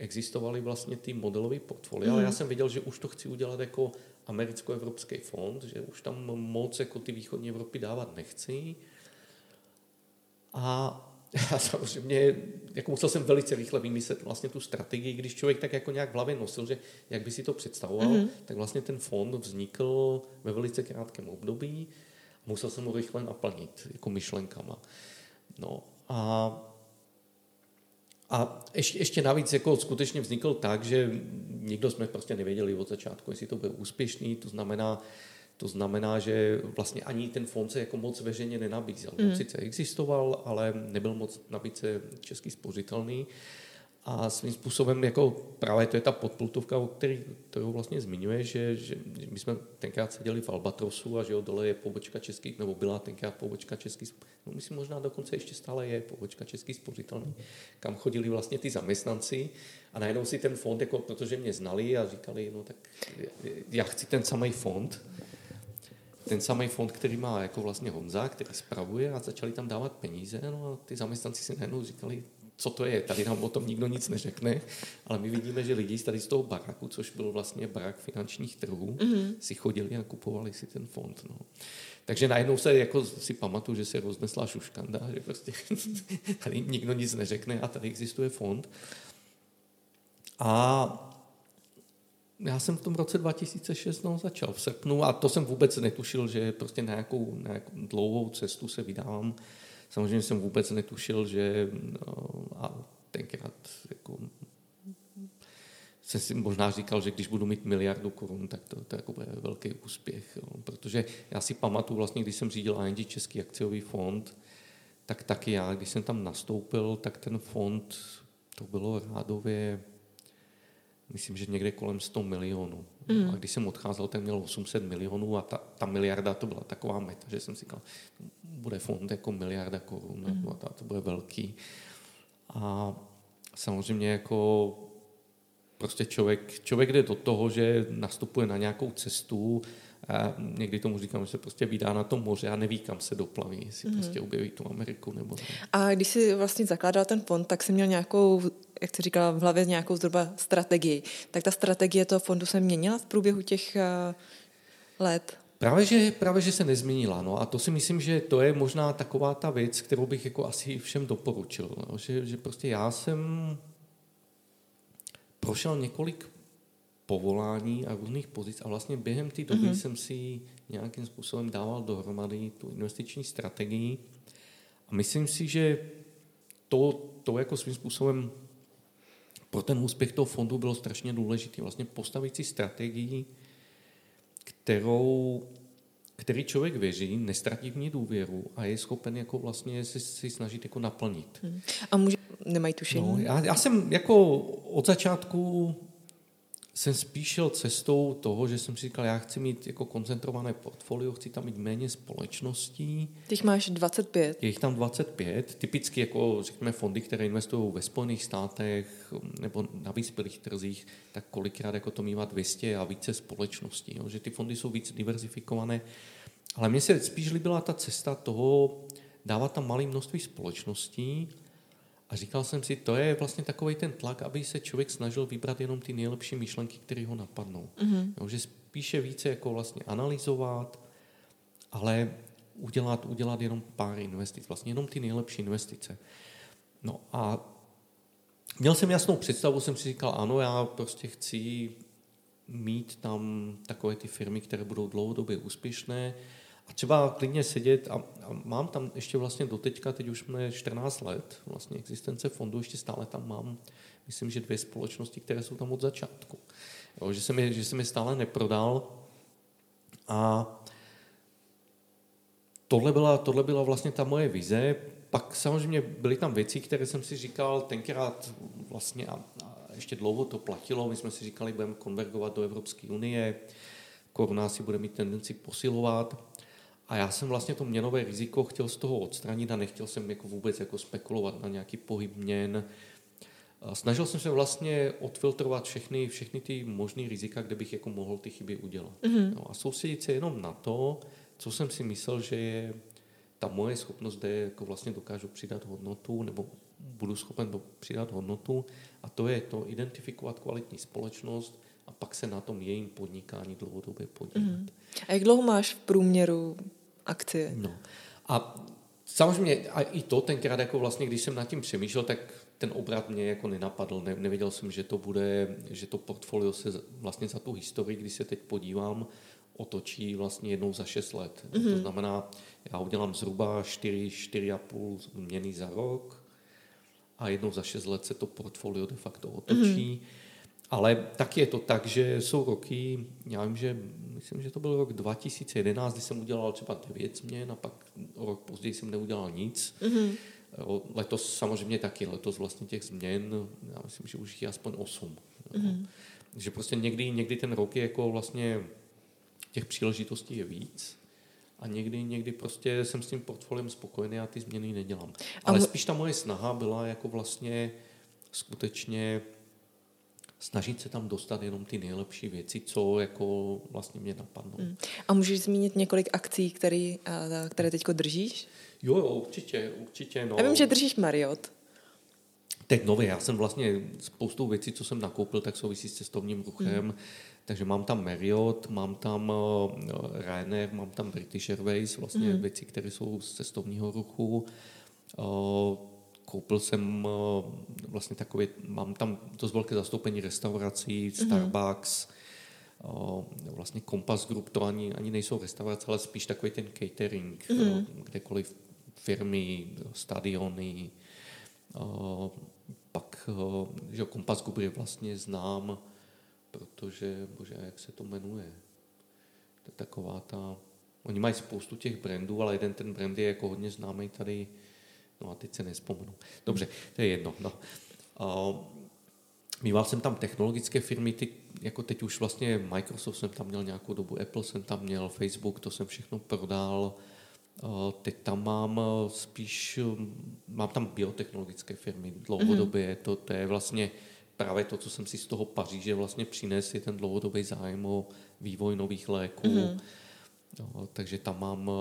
existovaly vlastně ty modelové portfolia, mm. ale já jsem věděl, že už to chci udělat jako americko-evropský fond, že už tam moc jako ty východní Evropy dávat nechci. A já samozřejmě, jako musel jsem velice rychle vymyslet vlastně tu strategii, když člověk tak jako nějak v hlavě nosil, že jak by si to představoval, mm-hmm. tak vlastně ten fond vznikl ve velice krátkém období. Musel jsem ho rychle naplnit jako myšlenkama. No a a ještě, ještě navíc jako skutečně vznikl tak, že nikdo jsme prostě nevěděli od začátku, jestli to bude úspěšný, to znamená, to znamená, že vlastně ani ten fond se jako moc veřejně nenabízel. Mm. sice existoval, ale nebyl moc nabídce český spořitelný. A svým způsobem jako právě to je ta podplutovka, o který, kterou vlastně zmiňuje, že, že my jsme tenkrát seděli v Albatrosu a že jo, dole je pobočka český, nebo byla tenkrát pobočka český, no myslím možná dokonce ještě stále je pobočka český spořitelný, kam chodili vlastně ty zaměstnanci a najednou si ten fond, jako, protože mě znali a říkali, no tak já chci ten samý fond, ten samý fond, který má jako vlastně Honza, který spravuje a začali tam dávat peníze, no a ty zaměstnanci si najednou říkali, co to je. Tady nám o tom nikdo nic neřekne, ale my vidíme, že lidi tady z toho baraku, což byl vlastně barak finančních trhů, mm-hmm. si chodili a kupovali si ten fond. No. Takže najednou se jako si pamatuju, že se roznesla šuškanda, že prostě tady nikdo nic neřekne a tady existuje fond. A já jsem v tom roce 2006 no, začal v srpnu a to jsem vůbec netušil, že prostě na nějakou, na nějakou dlouhou cestu se vydávám Samozřejmě jsem vůbec netušil, že no, a tenkrát jako, jsem si možná říkal, že když budu mít miliardu korun, tak to, to jako bude velký úspěch. Jo. Protože já si pamatuju vlastně, když jsem řídil ING Český akciový fond, tak taky já, když jsem tam nastoupil, tak ten fond, to bylo rádově, myslím, že někde kolem 100 milionů. Mm. A když jsem odcházel, tak měl 800 milionů a ta, ta miliarda to byla taková meta, že jsem si říkal, bude fond jako miliarda korun, mm. a to bude velký. A samozřejmě jako prostě člověk, člověk jde do toho, že nastupuje na nějakou cestu, a někdy tomu říkám, že se prostě vydá na to moře a neví, kam se doplaví, jestli mm. prostě objeví tu Ameriku nebo ne. A když jsi vlastně zakládal ten fond, tak jsi měl nějakou, jak jsi říkala, v hlavě nějakou zhruba strategii. Tak ta strategie toho fondu se měnila v průběhu těch uh, let? Právě že, právě, že se nezměnila. No a to si myslím, že to je možná taková ta věc, kterou bych jako asi všem doporučil. No, že, že prostě já jsem prošel několik povolání a různých pozic a vlastně během té doby mm-hmm. jsem si nějakým způsobem dával dohromady tu investiční strategii a myslím si, že to, to jako svým způsobem pro ten úspěch toho fondu bylo strašně důležité. Vlastně postavit si strategii, kterou, který člověk věří, nestratí v ní důvěru a je schopen jako vlastně si, si snažit jako naplnit. Hmm. A může, nemají tušení? No, já, já jsem jako od začátku jsem spíš šel cestou toho, že jsem si říkal, já chci mít jako koncentrované portfolio, chci tam mít méně společností. Těch máš 25. Je jich tam 25. Typicky jako řekněme fondy, které investují ve Spojených státech nebo na vyspělých trzích, tak kolikrát jako to mývá 200 a více společností. Jo? Že ty fondy jsou víc diverzifikované. Ale mně se spíš líbila ta cesta toho dávat tam malé množství společností a říkal jsem si, to je vlastně takový ten tlak, aby se člověk snažil vybrat jenom ty nejlepší myšlenky, které ho napadnou. Mm-hmm. Jo, že spíše více jako vlastně analyzovat, ale udělat, udělat jenom pár investic, vlastně jenom ty nejlepší investice. No a měl jsem jasnou představu, jsem si říkal, ano, já prostě chci mít tam takové ty firmy, které budou dlouhodobě úspěšné, třeba klidně sedět a, a mám tam ještě vlastně doteďka, teď už mě 14 let vlastně existence fondu, ještě stále tam mám, myslím, že dvě společnosti, které jsou tam od začátku. Jo, že, jsem je, že jsem je stále neprodal a tohle byla, tohle byla vlastně ta moje vize. Pak samozřejmě byly tam věci, které jsem si říkal tenkrát vlastně a, a ještě dlouho to platilo. My jsme si říkali, budeme konvergovat do Evropské unie, koruna si bude mít tendenci posilovat. A já jsem vlastně to měnové riziko chtěl z toho odstranit a nechtěl jsem jako vůbec jako spekulovat na nějaký pohyb měn. Snažil jsem se vlastně odfiltrovat všechny, všechny ty možné rizika, kde bych jako mohl ty chyby udělat. Mm-hmm. No a soustředit se jenom na to, co jsem si myslel, že je ta moje schopnost, kde jako vlastně dokážu přidat hodnotu, nebo budu schopen přidat hodnotu, a to je to identifikovat kvalitní společnost, a pak se na tom jejím podnikání dlouhodobě podílet. Mm. A jak dlouho máš v průměru akcie? No. A samozřejmě a i to tenkrát, jako vlastně, když jsem nad tím přemýšlel, tak ten obrat mě jako nenapadl. Ne, nevěděl jsem, že to bude, že to portfolio se vlastně za tu historii, když se teď podívám, otočí vlastně jednou za 6 let. Mm-hmm. To mhm. znamená, já udělám zhruba 4, 4,5 měny za rok a jednou za 6 let se to portfolio de facto otočí. Mm-hmm. Ale tak je to tak, že jsou roky, já vím, že myslím, že to byl rok 2011, kdy jsem udělal třeba 9 změn a pak rok později jsem neudělal nic. Mm-hmm. Letos samozřejmě taky, letos vlastně těch změn, já myslím, že už je aspoň 8. Mm-hmm. Že prostě někdy, někdy ten rok je jako vlastně těch příležitostí je víc a někdy, někdy prostě jsem s tím portfoliem spokojený a ty změny nedělám. Ale spíš ta moje snaha byla jako vlastně skutečně snažit se tam dostat jenom ty nejlepší věci, co jako vlastně mě napadnou. Hmm. A můžeš zmínit několik akcí, který, které teď držíš? Jo, jo, určitě, určitě. No. Já vím, že držíš Marriott. Teď nově, já jsem vlastně spoustu věcí, co jsem nakoupil, tak souvisí s cestovním ruchem. Hmm. Takže mám tam Marriott, mám tam uh, Ryanair, mám tam British Airways, vlastně mm. věci, které jsou z cestovního ruchu. Uh, koupil jsem uh, vlastně takové, mám tam dost velké zastoupení restaurací, mhm. Starbucks, mm. uh, vlastně Compass Group, to ani, ani nejsou restaurace, ale spíš takový ten catering, mm. uh, kdekoliv firmy, stadiony, uh, pak, že Compass Group je vlastně znám protože, bože, jak se to jmenuje? To je taková ta... Oni mají spoustu těch brandů, ale jeden ten brand je jako hodně známý tady, no a teď se nespomenu. Dobře, to je jedno. No. Uh, Mýval jsem tam technologické firmy, ty, jako teď už vlastně Microsoft jsem tam měl nějakou dobu, Apple jsem tam měl, Facebook, to jsem všechno prodal. Teď tam mám spíš, mám tam biotechnologické firmy dlouhodobě, mm-hmm. to, to je vlastně právě to, co jsem si z toho Paříže vlastně přines, je ten dlouhodobý zájem o vývoj nových léků. Mm-hmm. No, takže tam mám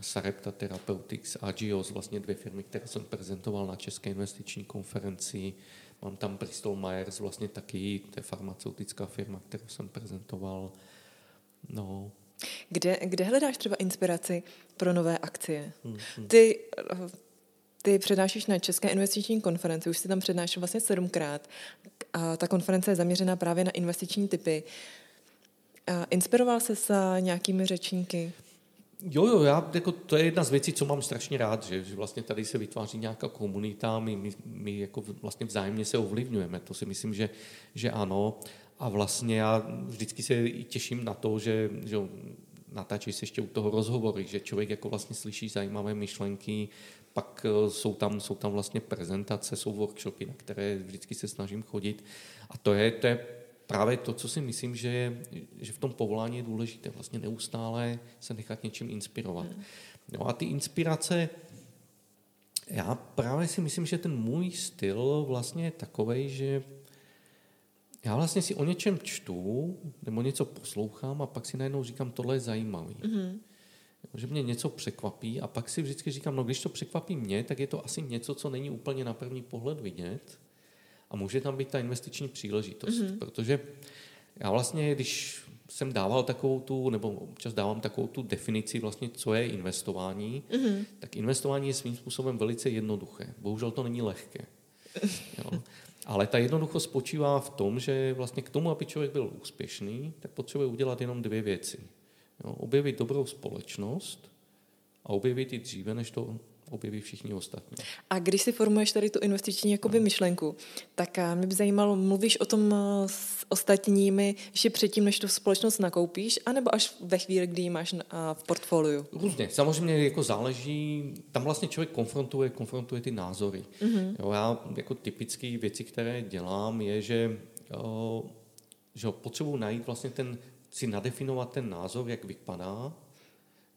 Sarepta Therapeutics a Gios, vlastně dvě firmy, které jsem prezentoval na České investiční konferenci. Mám tam Bristol Myers, vlastně taky, to je farmaceutická firma, kterou jsem prezentoval. No. Kde, kde hledáš třeba inspiraci pro nové akcie? Mm-hmm. Ty ty přednášíš na České investiční konferenci, už si tam přednášel vlastně sedmkrát. A ta konference je zaměřená právě na investiční typy. A inspiroval se s nějakými řečníky? Jo, jo, já, jako, to je jedna z věcí, co mám strašně rád, že, že vlastně tady se vytváří nějaká komunita, my, my, my jako vlastně vzájemně se ovlivňujeme, to si myslím, že, že ano. A vlastně já vždycky se těším na to, že, že natáčí se ještě u toho rozhovory, že člověk jako vlastně slyší zajímavé myšlenky, pak eh, jsou tam, jsou tam vlastně prezentace, jsou workshopy, na které vždycky se snažím chodit. A to je, to je právě to, co si myslím, že, je, že v tom povolání je důležité. Vlastně neustále se nechat něčím inspirovat. Hmm. No a ty inspirace, já právě si myslím, že ten můj styl vlastně je takový, že já vlastně si o něčem čtu, nebo něco poslouchám a pak si najednou říkám, tohle je zajímavý. Mm-hmm že mě něco překvapí a pak si vždycky říkám, no když to překvapí mě, tak je to asi něco, co není úplně na první pohled vidět a může tam být ta investiční příležitost, mm-hmm. protože já vlastně, když jsem dával takovou tu, nebo občas dávám takovou tu definici vlastně, co je investování, mm-hmm. tak investování je svým způsobem velice jednoduché. Bohužel to není lehké. Jo. Ale ta jednoduchost spočívá v tom, že vlastně k tomu, aby člověk byl úspěšný, tak potřebuje udělat jenom dvě věci. Jo, objevit dobrou společnost a objevit ji dříve, než to objeví všichni ostatní. A když si formuješ tady tu investiční jakoby myšlenku, tak eh, mě by zajímalo, mluvíš o tom eh, s ostatními ještě předtím, než tu společnost nakoupíš, anebo až ve chvíli, kdy ji máš eh, v portfoliu? Různě. Samozřejmě jako záleží, tam vlastně člověk konfrontuje, konfrontuje ty názory. Mm-hmm. Jo, já jako typické věci, které dělám, je, že, že potřebuji najít vlastně ten si nadefinovat ten názor, jak vypadá,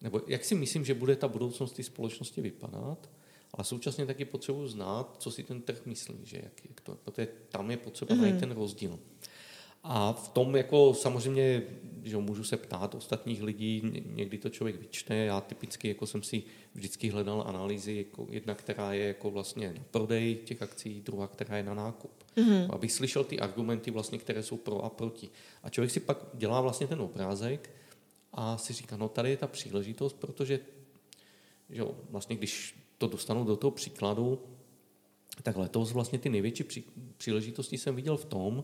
nebo jak si myslím, že bude ta budoucnost té společnosti vypadat, ale současně taky potřebuji znát, co si ten trh myslí, že jak, jak to, protože tam je potřeba mm-hmm. najít ten rozdíl. A v tom jako samozřejmě, že můžu se ptát ostatních lidí, někdy to člověk vyčte, já typicky jako jsem si vždycky hledal analýzy, jako jedna, která je jako vlastně na prodej těch akcí, druhá, která je na nákup. Mm-hmm. Abych slyšel ty argumenty, vlastně, které jsou pro a proti. A člověk si pak dělá vlastně ten obrázek a si říká, no tady je ta příležitost, protože že jo, vlastně když to dostanu do toho příkladu, tak letos vlastně ty největší pří, příležitosti jsem viděl v tom,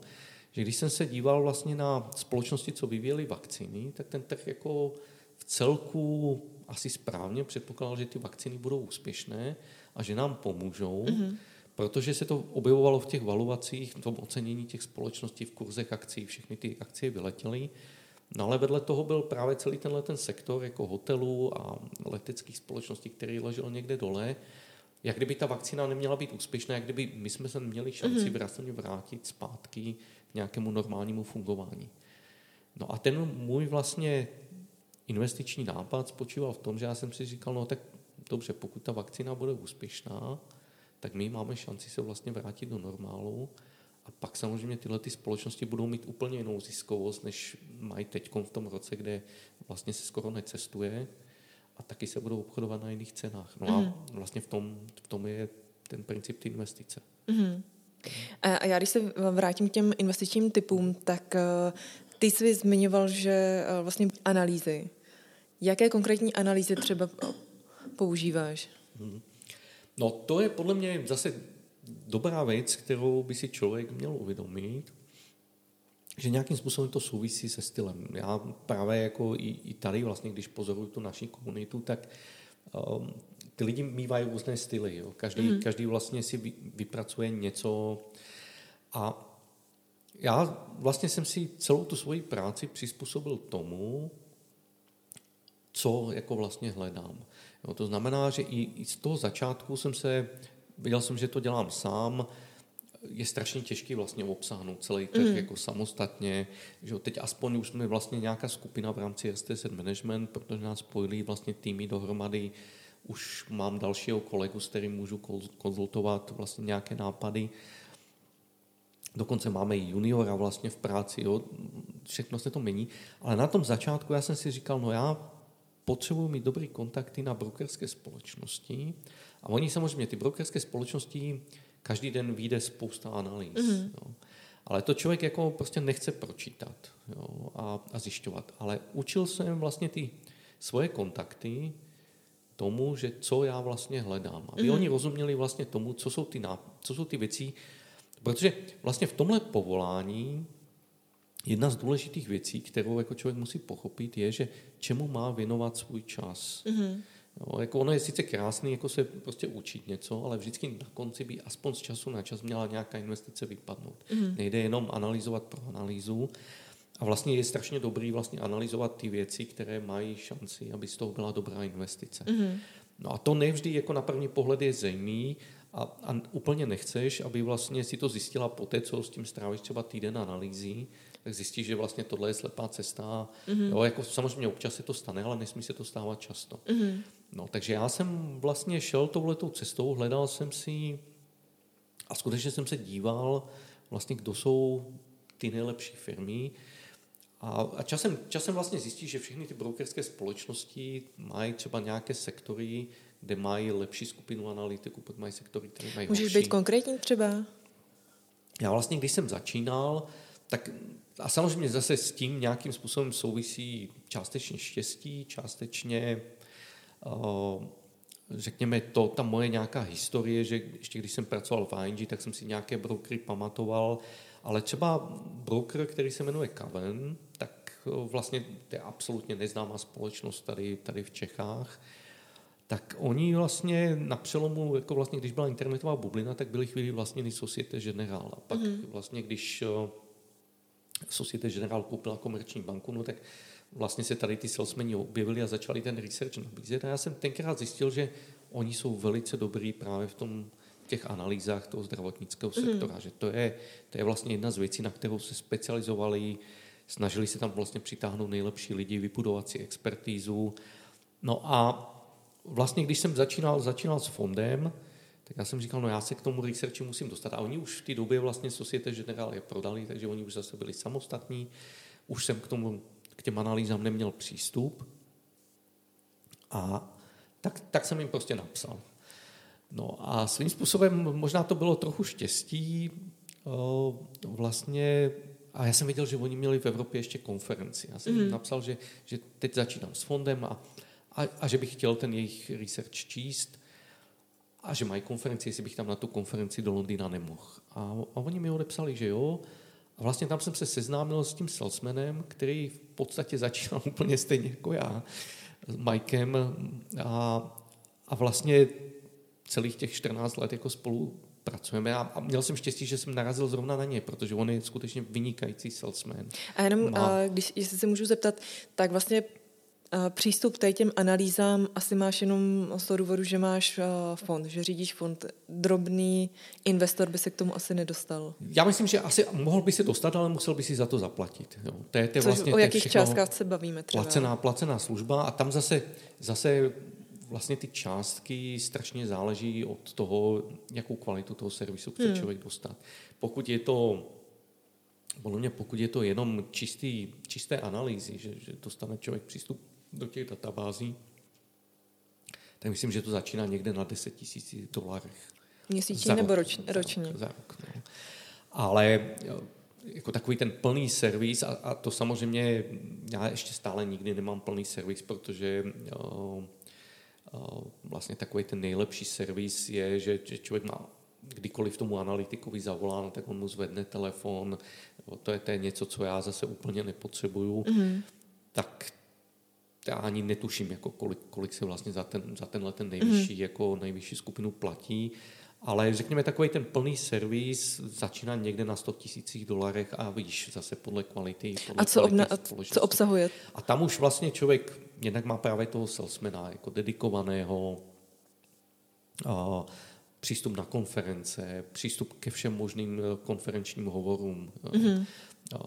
že když jsem se díval vlastně na společnosti, co vyvíjely vakcíny, tak ten trh jako v celku asi správně předpokládal, že ty vakcíny budou úspěšné a že nám pomůžou, mm-hmm. protože se to objevovalo v těch valuacích, v tom ocenění těch společností, v kurzech akcí, všechny ty akcie vyletěly. No ale vedle toho byl právě celý tenhle ten sektor jako hotelů a leteckých společností, který ležel někde dole. Jak kdyby ta vakcína neměla být úspěšná, jak kdyby my jsme se měli šanci mm-hmm. vrátit zpátky k nějakému normálnímu fungování. No a ten můj vlastně investiční nápad spočíval v tom, že já jsem si říkal, no tak dobře, pokud ta vakcína bude úspěšná, tak my máme šanci se vlastně vrátit do normálu a pak samozřejmě tyhle ty společnosti budou mít úplně jinou ziskovost, než mají teď v tom roce, kde vlastně se skoro necestuje a taky se budou obchodovat na jiných cenách. No mm. a mhm. vlastně v tom, v tom je ten princip ty investice. Mm. A já když se vrátím k těm investičním typům, tak eh, ty jsi zmiňoval, že eh, vlastně analýzy. Jaké konkrétní analýzy třeba používáš? Mhm. No to je podle mě zase dobrá věc, kterou by si člověk měl uvědomit, že nějakým způsobem to souvisí se stylem. Já právě jako i, i tady vlastně, když pozoruju tu naši komunitu, tak um, ty lidi mývají různé styly. Jo. Každý, mm. každý vlastně si vy, vypracuje něco a já vlastně jsem si celou tu svoji práci přizpůsobil tomu, co jako vlastně hledám. Jo, to znamená, že i, i z toho začátku jsem se, viděl jsem, že to dělám sám, je strašně těžký vlastně obsáhnout celý trh mm. jako samostatně. Že teď aspoň už jsme vlastně nějaká skupina v rámci STZ Management, protože nás spojili vlastně týmy dohromady. Už mám dalšího kolegu, s kterým můžu konzultovat vlastně nějaké nápady. Dokonce máme i juniora vlastně v práci, jo. všechno se to mění. Ale na tom začátku já jsem si říkal, no já potřebuji mít dobrý kontakty na brokerské společnosti. A oni samozřejmě, ty brokerské společnosti, každý den vyjde spousta analýz. Mm-hmm. Jo. Ale to člověk jako prostě nechce pročítat jo, a, a zjišťovat. Ale učil jsem vlastně ty svoje kontakty tomu, že co já vlastně hledám. Aby mm-hmm. oni rozuměli vlastně tomu, co jsou ty, co jsou ty věci, protože vlastně v tomhle povolání jedna z důležitých věcí, kterou jako člověk musí pochopit, je, že čemu má věnovat svůj čas. Mm-hmm. Jo, jako ono je sice krásný jako se prostě učit něco, ale vždycky na konci by aspoň z času na čas měla nějaká investice vypadnout. Mm-hmm. Nejde jenom analyzovat pro analýzu. A vlastně je strašně dobrý vlastně analyzovat ty věci, které mají šanci, aby z toho byla dobrá investice. Mm-hmm. No a to nevždy jako na první pohled je zřejmý a, a úplně nechceš, aby vlastně si to zjistila po té, co s tím strávíš třeba týden analýzy, tak zjistíš, že vlastně tohle je slepá cesta. Mm-hmm. Jo, jako samozřejmě občas se to stane, ale nesmí se to stávat často. Mm-hmm. No, takže já jsem vlastně šel touhletou cestou, hledal jsem si a skutečně jsem se díval vlastně, kdo jsou ty nejlepší firmy. A, a časem, časem vlastně zjistíš, že všechny ty brokerské společnosti mají třeba nějaké sektory, kde mají lepší skupinu analytiků, pak mají sektory, které mají Můžeš horší. být konkrétní třeba? Já vlastně, když jsem začínal, tak a samozřejmě zase s tím nějakým způsobem souvisí částečně štěstí, částečně řekněme to, ta moje nějaká historie, že ještě když jsem pracoval v ING, tak jsem si nějaké brokery pamatoval, ale třeba broker, který se jmenuje Kaven, tak vlastně to je absolutně neznámá společnost tady, tady v Čechách, tak oni vlastně na přelomu, jako vlastně když byla internetová bublina, tak byly chvíli vlastně Societe Generale. A pak mm-hmm. vlastně, když Societe Generale koupila komerční banku, no tak vlastně se tady ty salesmeni objevili a začali ten research nabízet. A já jsem tenkrát zjistil, že oni jsou velice dobrý právě v tom těch analýzách toho zdravotnického mhm. sektora, mm. že to je, to je vlastně jedna z věcí, na kterou se specializovali, snažili se tam vlastně přitáhnout nejlepší lidi, vybudovat si expertízu. No a vlastně, když jsem začínal, začínal s fondem, Tak já jsem říkal, no já se k tomu researchi musím dostat. A oni už v té době vlastně Societe Generale je prodali, takže oni už zase byli samostatní. Už jsem k tomu, k těm analýzám neměl přístup. A tak, tak jsem jim prostě napsal. No a svým způsobem možná to bylo trochu štěstí. Vlastně a já jsem viděl, že oni měli v Evropě ještě konferenci. Já jsem mm. napsal, že, že teď začínám s fondem a, a, a že bych chtěl ten jejich research číst a že mají konferenci, jestli bych tam na tu konferenci do Londýna nemohl. A, a oni mi odepsali, že jo. A vlastně tam jsem se seznámil s tím salesmanem, který v podstatě začínal úplně stejně jako já, s Mikem. A, a vlastně celých těch 14 let jako spolu pracujeme a, a měl jsem štěstí, že jsem narazil zrovna na ně, protože on je skutečně vynikající salesman. A jenom, no. a když jestli se můžu zeptat, tak vlastně přístup k těm analýzám asi máš jenom z toho důvodu, že máš fond, že řídíš fond. Drobný investor by se k tomu asi nedostal. Já myslím, že asi mohl by se dostat, ale musel by si za to zaplatit. Jo. To je, to je Což vlastně, o jakých částkách se bavíme třeba? Placená, placená služba a tam zase, zase vlastně ty částky strašně záleží od toho, jakou kvalitu toho servisu chce hmm. člověk dostat. Pokud je to podle mě, pokud je to jenom čistý, čisté analýzy, že, že dostane člověk přístup do těch databází, tak myslím, že to začíná někde na 10 tisíc dolarech. Měsíčně nebo ročně? ročně. Za rok, no. Ale jako takový ten plný servis a, a to samozřejmě já ještě stále nikdy nemám plný servis, protože o, vlastně takový ten nejlepší servis je, že, že člověk má kdykoliv tomu analytikovi zavolá, no, tak on mu zvedne telefon, to je, to je něco, co já zase úplně nepotřebuju, mm-hmm. tak já ani netuším, jako kolik, kolik se vlastně za, ten, za tenhle ten nejvyšší, mm-hmm. jako nejvyšší skupinu platí, ale řekněme, takový ten plný servis začíná někde na 100 tisících dolarech a víš, zase podle kvality. Podle a co, obna, co obsahuje? A tam už vlastně člověk jednak má právě toho salesmana, jako dedikovaného, a přístup na konference, přístup ke všem možným eh, konferenčním hovorům. Mm-hmm. A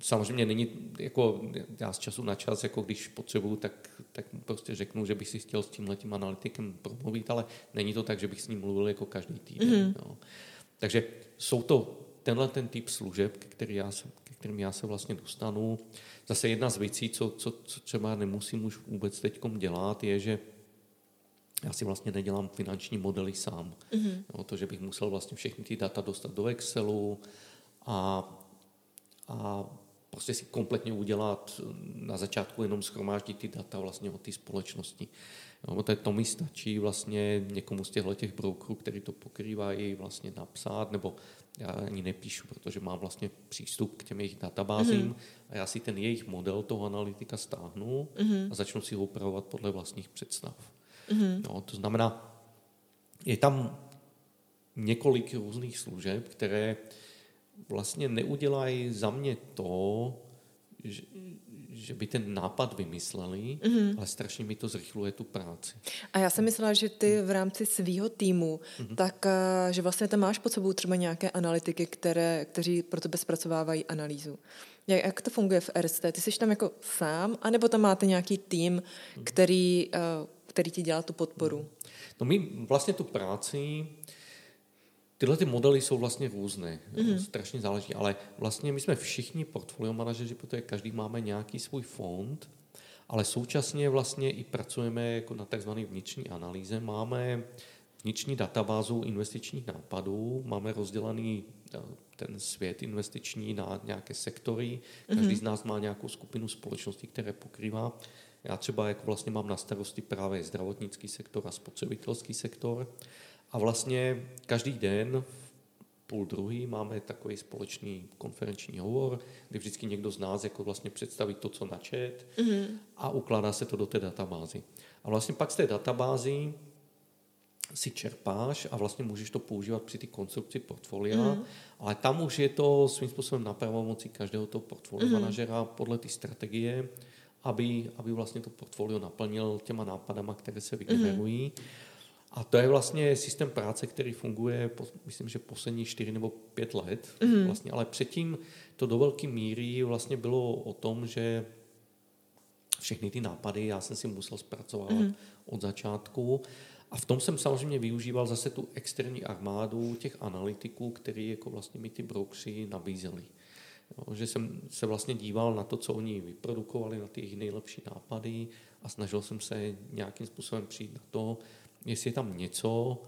samozřejmě není, jako já z času na čas, jako když potřebuju, tak, tak prostě řeknu, že bych si chtěl s tím letím analytikem promluvit, ale není to tak, že bych s ním mluvil jako každý týden. Mm-hmm. No. Takže jsou to tenhle ten typ služeb, ke, který já se, ke kterým já se vlastně dostanu. Zase jedna z věcí, co, co, co třeba nemusím už vůbec teď dělat, je, že já si vlastně nedělám finanční modely sám. Mm-hmm. No, to, že bych musel vlastně všechny ty data dostat do Excelu a, a prostě si kompletně udělat na začátku jenom schromáždit ty data vlastně od té společnosti. No, to, je, to mi stačí vlastně někomu z těchto těch brokerů, který to pokrývají, vlastně napsat, nebo já ani nepíšu, protože mám vlastně přístup k těm jejich databázím mm-hmm. a já si ten jejich model toho analytika stáhnu mm-hmm. a začnu si ho upravovat podle vlastních představ. Mm-hmm. No, to znamená, je tam několik různých služeb, které vlastně neudělají za mě to, že, že by ten nápad vymysleli, mm-hmm. ale strašně mi to zrychluje tu práci. A já jsem myslela, že ty v rámci svého týmu, mm-hmm. tak eh, že vlastně tam máš pod sebou třeba nějaké analytiky, které, kteří pro tebe zpracovávají analýzu. Jak, jak to funguje v RST? Ty jsi tam jako sám, anebo tam máte nějaký tým, mhm. který, eh, který ti dělá tu podporu? No my vlastně tu práci Tyhle ty modely jsou vlastně různé, mm-hmm. strašně záleží, ale vlastně my jsme všichni portfolio manažeři, protože každý máme nějaký svůj fond, ale současně vlastně i pracujeme jako na tzv. vnitřní analýze. Máme vnitřní databázu investičních nápadů, máme rozdělený eh, ten svět investiční na nějaké sektory. Každý mm-hmm. z nás má nějakou skupinu společností, které pokrývá. Já třeba jako vlastně mám na starosti právě zdravotnický sektor a spotřebitelský sektor. A vlastně každý den půl druhý máme takový společný konferenční hovor, kdy vždycky někdo z nás jako vlastně představí to, co načet mm-hmm. a ukládá se to do té databázy. A vlastně pak z té databázy si čerpáš a vlastně můžeš to používat při té konstrukci portfolia, mm-hmm. ale tam už je to svým způsobem na pravomoci každého toho portfolio mm-hmm. manažera podle té strategie, aby, aby vlastně to portfolio naplnil těma nápadama, které se vygenerují. Mm-hmm. A to je vlastně systém práce, který funguje, myslím, že poslední čtyři nebo pět let. Mm. Vlastně, ale předtím to do velké míry vlastně bylo o tom, že všechny ty nápady já jsem si musel zpracovat mm. od začátku. A A v tom jsem samozřejmě využíval zase tu externí armádu těch analytiků, který jako vlastně mi ty brokeři nabízeli. Jo, že jsem se vlastně díval na to, co oni vyprodukovali, na ty jejich nejlepší nápady a snažil jsem se nějakým způsobem přijít na to, jestli je tam něco,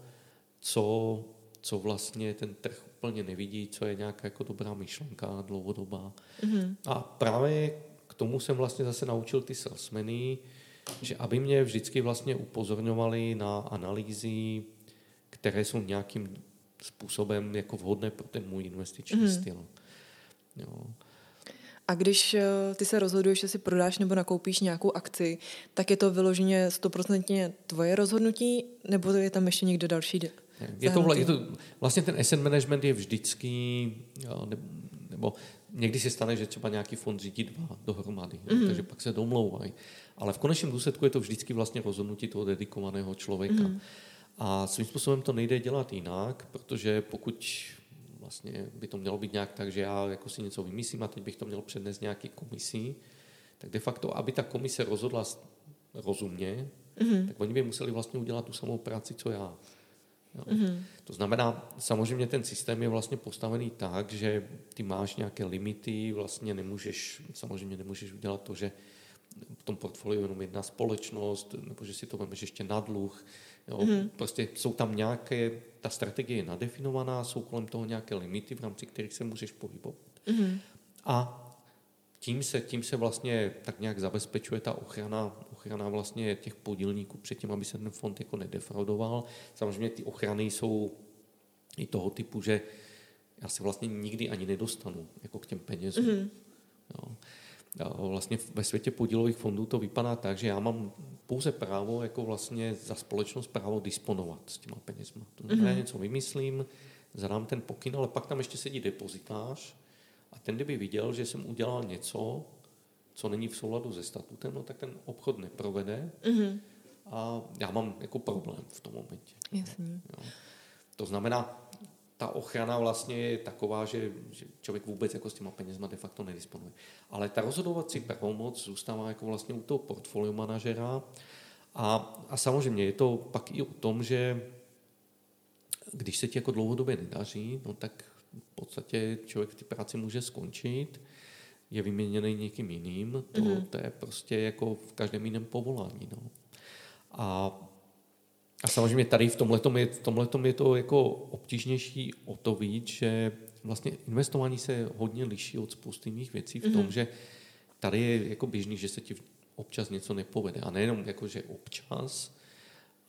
co, co vlastně ten trh úplně nevidí, co je nějaká jako dobrá myšlenka dlouhodobá. Mm-hmm. A právě k tomu jsem vlastně zase naučil ty salesmeny, že aby mě vždycky vlastně upozorňovali na analýzy, které jsou nějakým způsobem jako vhodné pro ten můj investiční mm. styl. Jo. A když eh, ty se rozhoduješ, že si prodáš nebo nakoupíš nějakou akci, tak je to vyloženě stoprocentně tvoje rozhodnutí, nebo je tam ještě někdo další? Je to, je to, vlastně ten asset management je vždycky, nebo někdy se stane, že třeba nějaký fond řídí dva dohromady, mm. takže pak se domlouvají. Ale v konečném důsledku je to vždycky vlastně rozhodnutí toho dedikovaného člověka. Mm. A svým způsobem to nejde dělat jinak, protože pokud vlastně by to mělo být nějak tak, že já jako si něco vymyslím a teď bych to měl přednést nějaký komisí, tak de facto, aby ta komise rozhodla rozumně, mm-hmm. tak oni by museli vlastně udělat tu samou práci, co já. Jo. Mm-hmm. To znamená, samozřejmě ten systém je vlastně postavený tak, že ty máš nějaké limity, vlastně nemůžeš, samozřejmě nemůžeš udělat to, že v tom portfoliu jenom jedna společnost, nebo že si to vemeš ještě na dluh. Jo. Mm-hmm. Prostě jsou tam nějaké, ta strategie je nadefinovaná, jsou kolem toho nějaké limity, v rámci kterých se můžeš pohybovat. Mm-hmm. A tím se, tím se vlastně tak nějak zabezpečuje ta ochrana, ochrana vlastně těch podílníků před tím, aby se ten fond jako nedefraudoval. Samozřejmě ty ochrany jsou i toho typu, že já se vlastně nikdy ani nedostanu jako k těm penězům. Mm-hmm. Jo. Vlastně ve světě podílových fondů to vypadá tak, že já mám pouze právo jako vlastně za společnost právo disponovat s těma penězma. To mm-hmm. něco vymyslím, zadám ten pokyn, ale pak tam ještě sedí depozitář a ten, kdyby viděl, že jsem udělal něco, co není v souladu se statutem, no tak ten obchod neprovede mm-hmm. a já mám jako problém v tom momentě. Jasně. Jo. To znamená, ta ochrana vlastně je taková, že, že člověk vůbec jako s těma penězma de facto nedisponuje. Ale ta rozhodovací pravomoc zůstává jako vlastně u toho portfolio manažera a, a samozřejmě je to pak i o tom, že když se ti jako dlouhodobě nedaří, no tak v podstatě člověk té práci může skončit, je vyměněný někým jiným, to, mm-hmm. to je prostě jako v každém jiném povolání. No. A a samozřejmě tady v tomhle je, v tomhletom je to jako obtížnější o to víc, že vlastně investování se hodně liší od spousty jiných věcí v tom, mm-hmm. že tady je jako běžný, že se ti občas něco nepovede. A nejenom jako, že občas,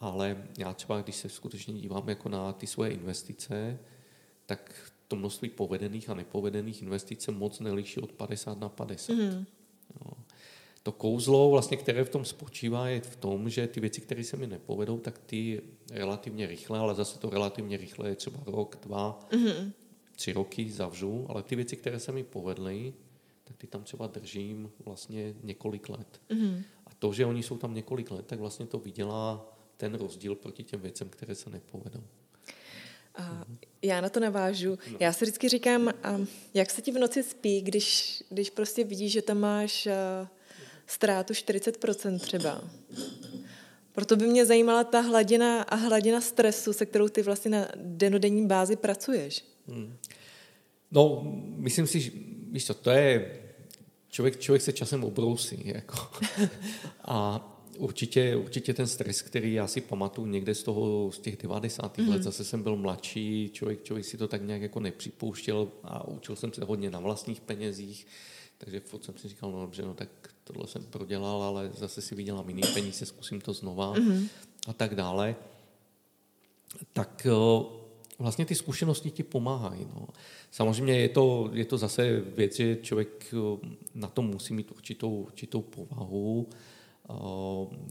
ale já třeba, když se skutečně dívám jako na ty svoje investice, tak to množství povedených a nepovedených investic se moc neliší od 50 na 50. Mm. Jo to kouzlo, vlastně, které v tom spočívá, je v tom, že ty věci, které se mi nepovedou, tak ty relativně rychle, ale zase to relativně rychle je třeba rok, dva, mm-hmm. tři roky zavřu, ale ty věci, které se mi povedly, tak ty tam třeba držím vlastně několik let. Mm-hmm. A to, že oni jsou tam několik let, tak vlastně to vydělá ten rozdíl proti těm věcem, které se nepovedou. A já na to navážu. No. Já si vždycky říkám, jak se ti v noci spí, když, když prostě vidíš, že tam máš ztrátu 40% třeba. Proto by mě zajímala ta hladina a hladina stresu, se kterou ty vlastně na denodenní bázi pracuješ. Hmm. No, myslím si, že víš co, to je, člověk, člověk se časem obrousí, jako. a určitě, určitě ten stres, který já si pamatuju někde z toho, z těch 90. Mm. let, hmm. zase jsem byl mladší, člověk, člověk si to tak nějak jako nepřipouštěl a učil jsem se hodně na vlastních penězích, takže furt jsem si říkal, no dobře, no tak tohle jsem prodělal, ale zase si vydělám jiný peníze, zkusím to znova mm-hmm. a tak dále. Tak vlastně ty zkušenosti ti pomáhají. No. Samozřejmě je to, je to zase věc, že člověk na tom musí mít určitou, určitou povahu.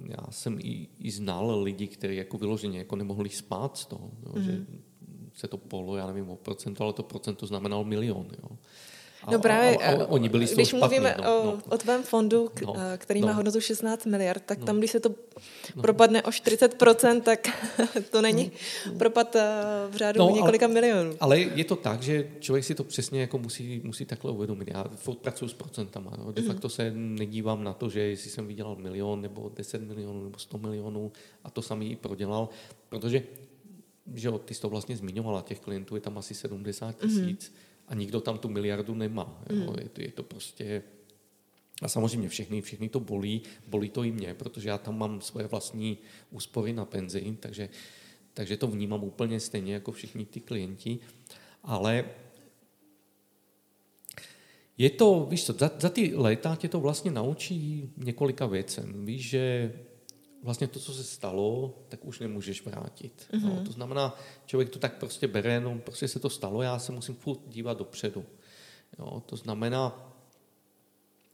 Já jsem i, i znal lidi, kteří jako vyloženě jako nemohli spát z toho, mm-hmm. že se to polo, já nevím o procento, ale to procento znamenalo milion. Jo. A, no právě, a, a, a oni byli když špatný, mluvíme no, o, no. o tvém fondu, k, No, který no. má hodnotu 16 miliard, tak No. tam, když se to propadne o 40%, tak to není propad eh, v řádu No, ale- několika milionů. Ale je to tak, že člověk si to přesně jako musí, musí takhle uvědomit. Já furt pracuji s procentama. No. De facto se nedívám na to, že jestli jsem vydělal milion nebo 10 milionů nebo 100 milionů a to samý i prodělal, protože že jo, ty jsi to vlastně zmiňovala, těch klientů je tam asi 70 tisíc a nikdo tam tu miliardu nemá. Jo. Je, to, je to prostě a samozřejmě všechny, všechny to bolí, bolí to i mě, protože já tam mám svoje vlastní úspory na penzi, takže, takže to vnímám úplně stejně jako všichni ty klienti, ale je to, víš co, za, za ty léta tě to vlastně naučí několika věcem. Víš, že vlastně to, co se stalo, tak už nemůžeš vrátit. Mm-hmm. No, to znamená, člověk to tak prostě bere, no prostě se to stalo, já se musím furt dívat dopředu. Jo, to znamená,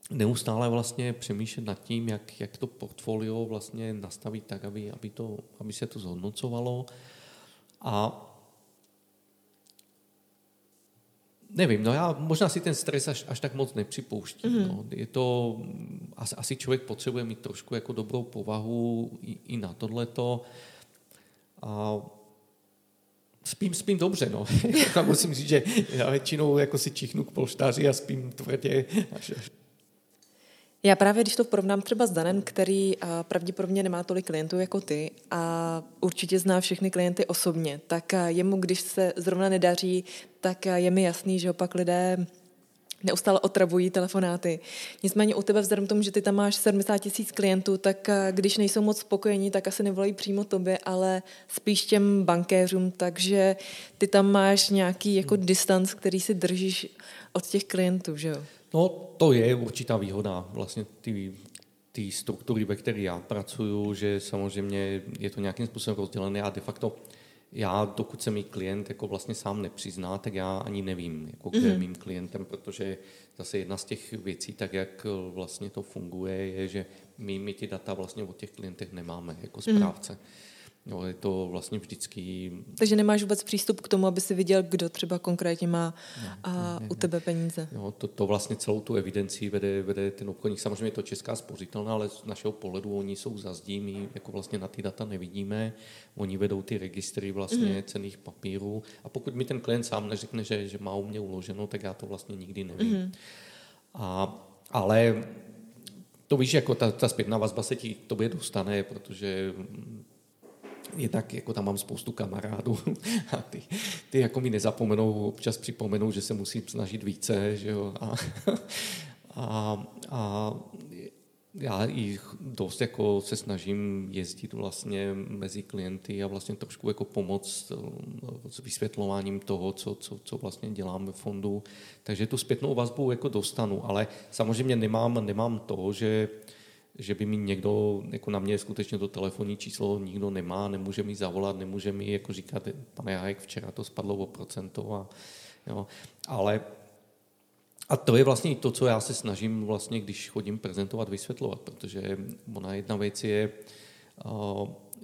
neustále vlastně přemýšlet nad tím, jak, jak to portfolio vlastně nastavit tak, aby, aby, to, aby se to zhodnocovalo. A nevím, no já možná si ten stres až, až tak moc nepřipouštím. Mm-hmm. No. Je to, asi, asi člověk potřebuje mít trošku jako dobrou povahu i, i na tohleto. A spím, spím dobře, no. Já musím říct, že já většinou jako si čichnu k polštáři a spím tvrdě až, až Já právě, když to porovnám třeba s Danem, který a, pravděpodobně nemá tolik klientů jako ty a určitě zná všechny klienty osobně, tak a, jemu, když se zrovna nedaří, tak a, je mi jasný, že opak lidé neustále otravují telefonáty. Nicméně u tebe, vzhledem k tomu, že ty tam máš 70 tisíc klientů, tak když nejsou moc spokojení, tak asi nevolají přímo tobě, ale spíš těm bankéřům, takže ty tam máš nějaký jako distanc, který si držíš od těch klientů, že jo? No, to je určitá výhoda vlastně ty, ty struktury, ve které já pracuju, že samozřejmě je to nějakým způsobem rozdělené a de facto já, dokud se mi klient jako vlastně sám nepřizná, tak já ani nevím, jako kdo je mým klientem, protože zase jedna z těch věcí, tak jak vlastně to funguje, je, že my, my ty data vlastně o těch klientech nemáme jako správce. No, je to vlastně vždycky Takže nemáš vůbec přístup k tomu, aby si viděl, kdo třeba konkrétně má a u tebe peníze. Jo, to, to vlastně celou tu evidenci vede, vede ten obchodník. Samozřejmě je to česká spořitelná, ale z našeho pohledu oni jsou za zdí, my jako vlastně na ty data nevidíme. Oni vedou ty registry vlastně mm. cených papírů a pokud mi ten klient sám neřekne, že, že má u mě uloženo, tak já to vlastně nikdy nevím. Mm. A, ale to víš, jako ta, ta zpětná vazba se ti k tobě dostane, protože jednak jako tam mám spoustu kamarádů a ty, ty jako mi nezapomenou, občas připomenou, že se musím snažit více, že jo, a, a, a já i dost jako se snažím jezdit vlastně mezi klienty a vlastně trošku jako pomoct eh, s vysvětlováním toho, co, co, co vlastně dělám ve fondu. Takže tu zpětnou vazbu jako dostanu, ale samozřejmě nemám, nemám to, že že by mi někdo, jako na mě skutečně to telefonní číslo nikdo nemá, nemůže mi zavolat, nemůže mi jako říkat, pane Jajek, včera to spadlo o procento, a, jo, ale a to je vlastně i to, co já se snažím vlastně, když chodím prezentovat, vysvětlovat, protože ona jedna věc je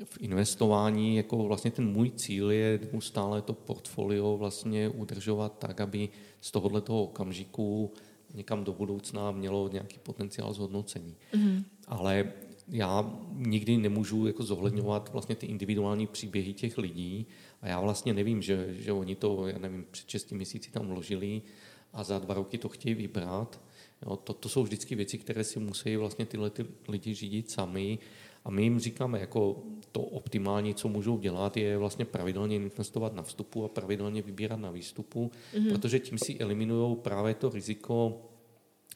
v investování, jako vlastně ten můj cíl je neustále to portfolio vlastně udržovat tak, aby z tohoto okamžiku někam do budoucna mělo nějaký potenciál zhodnocení. Mm-hmm. Ale já nikdy nemůžu jako zohledňovat vlastně ty individuální příběhy těch lidí a já vlastně nevím, že, že oni to, já nevím, před 6 měsíci tam vložili a za dva roky to chtějí vybrat. Jo, to, to jsou vždycky věci, které si musí vlastně tyhle ty lidi řídit sami a my jim říkáme, jako to optimální, co můžou dělat, je vlastně pravidelně investovat na vstupu a pravidelně vybírat na výstupu, mm-hmm. protože tím si eliminují právě to riziko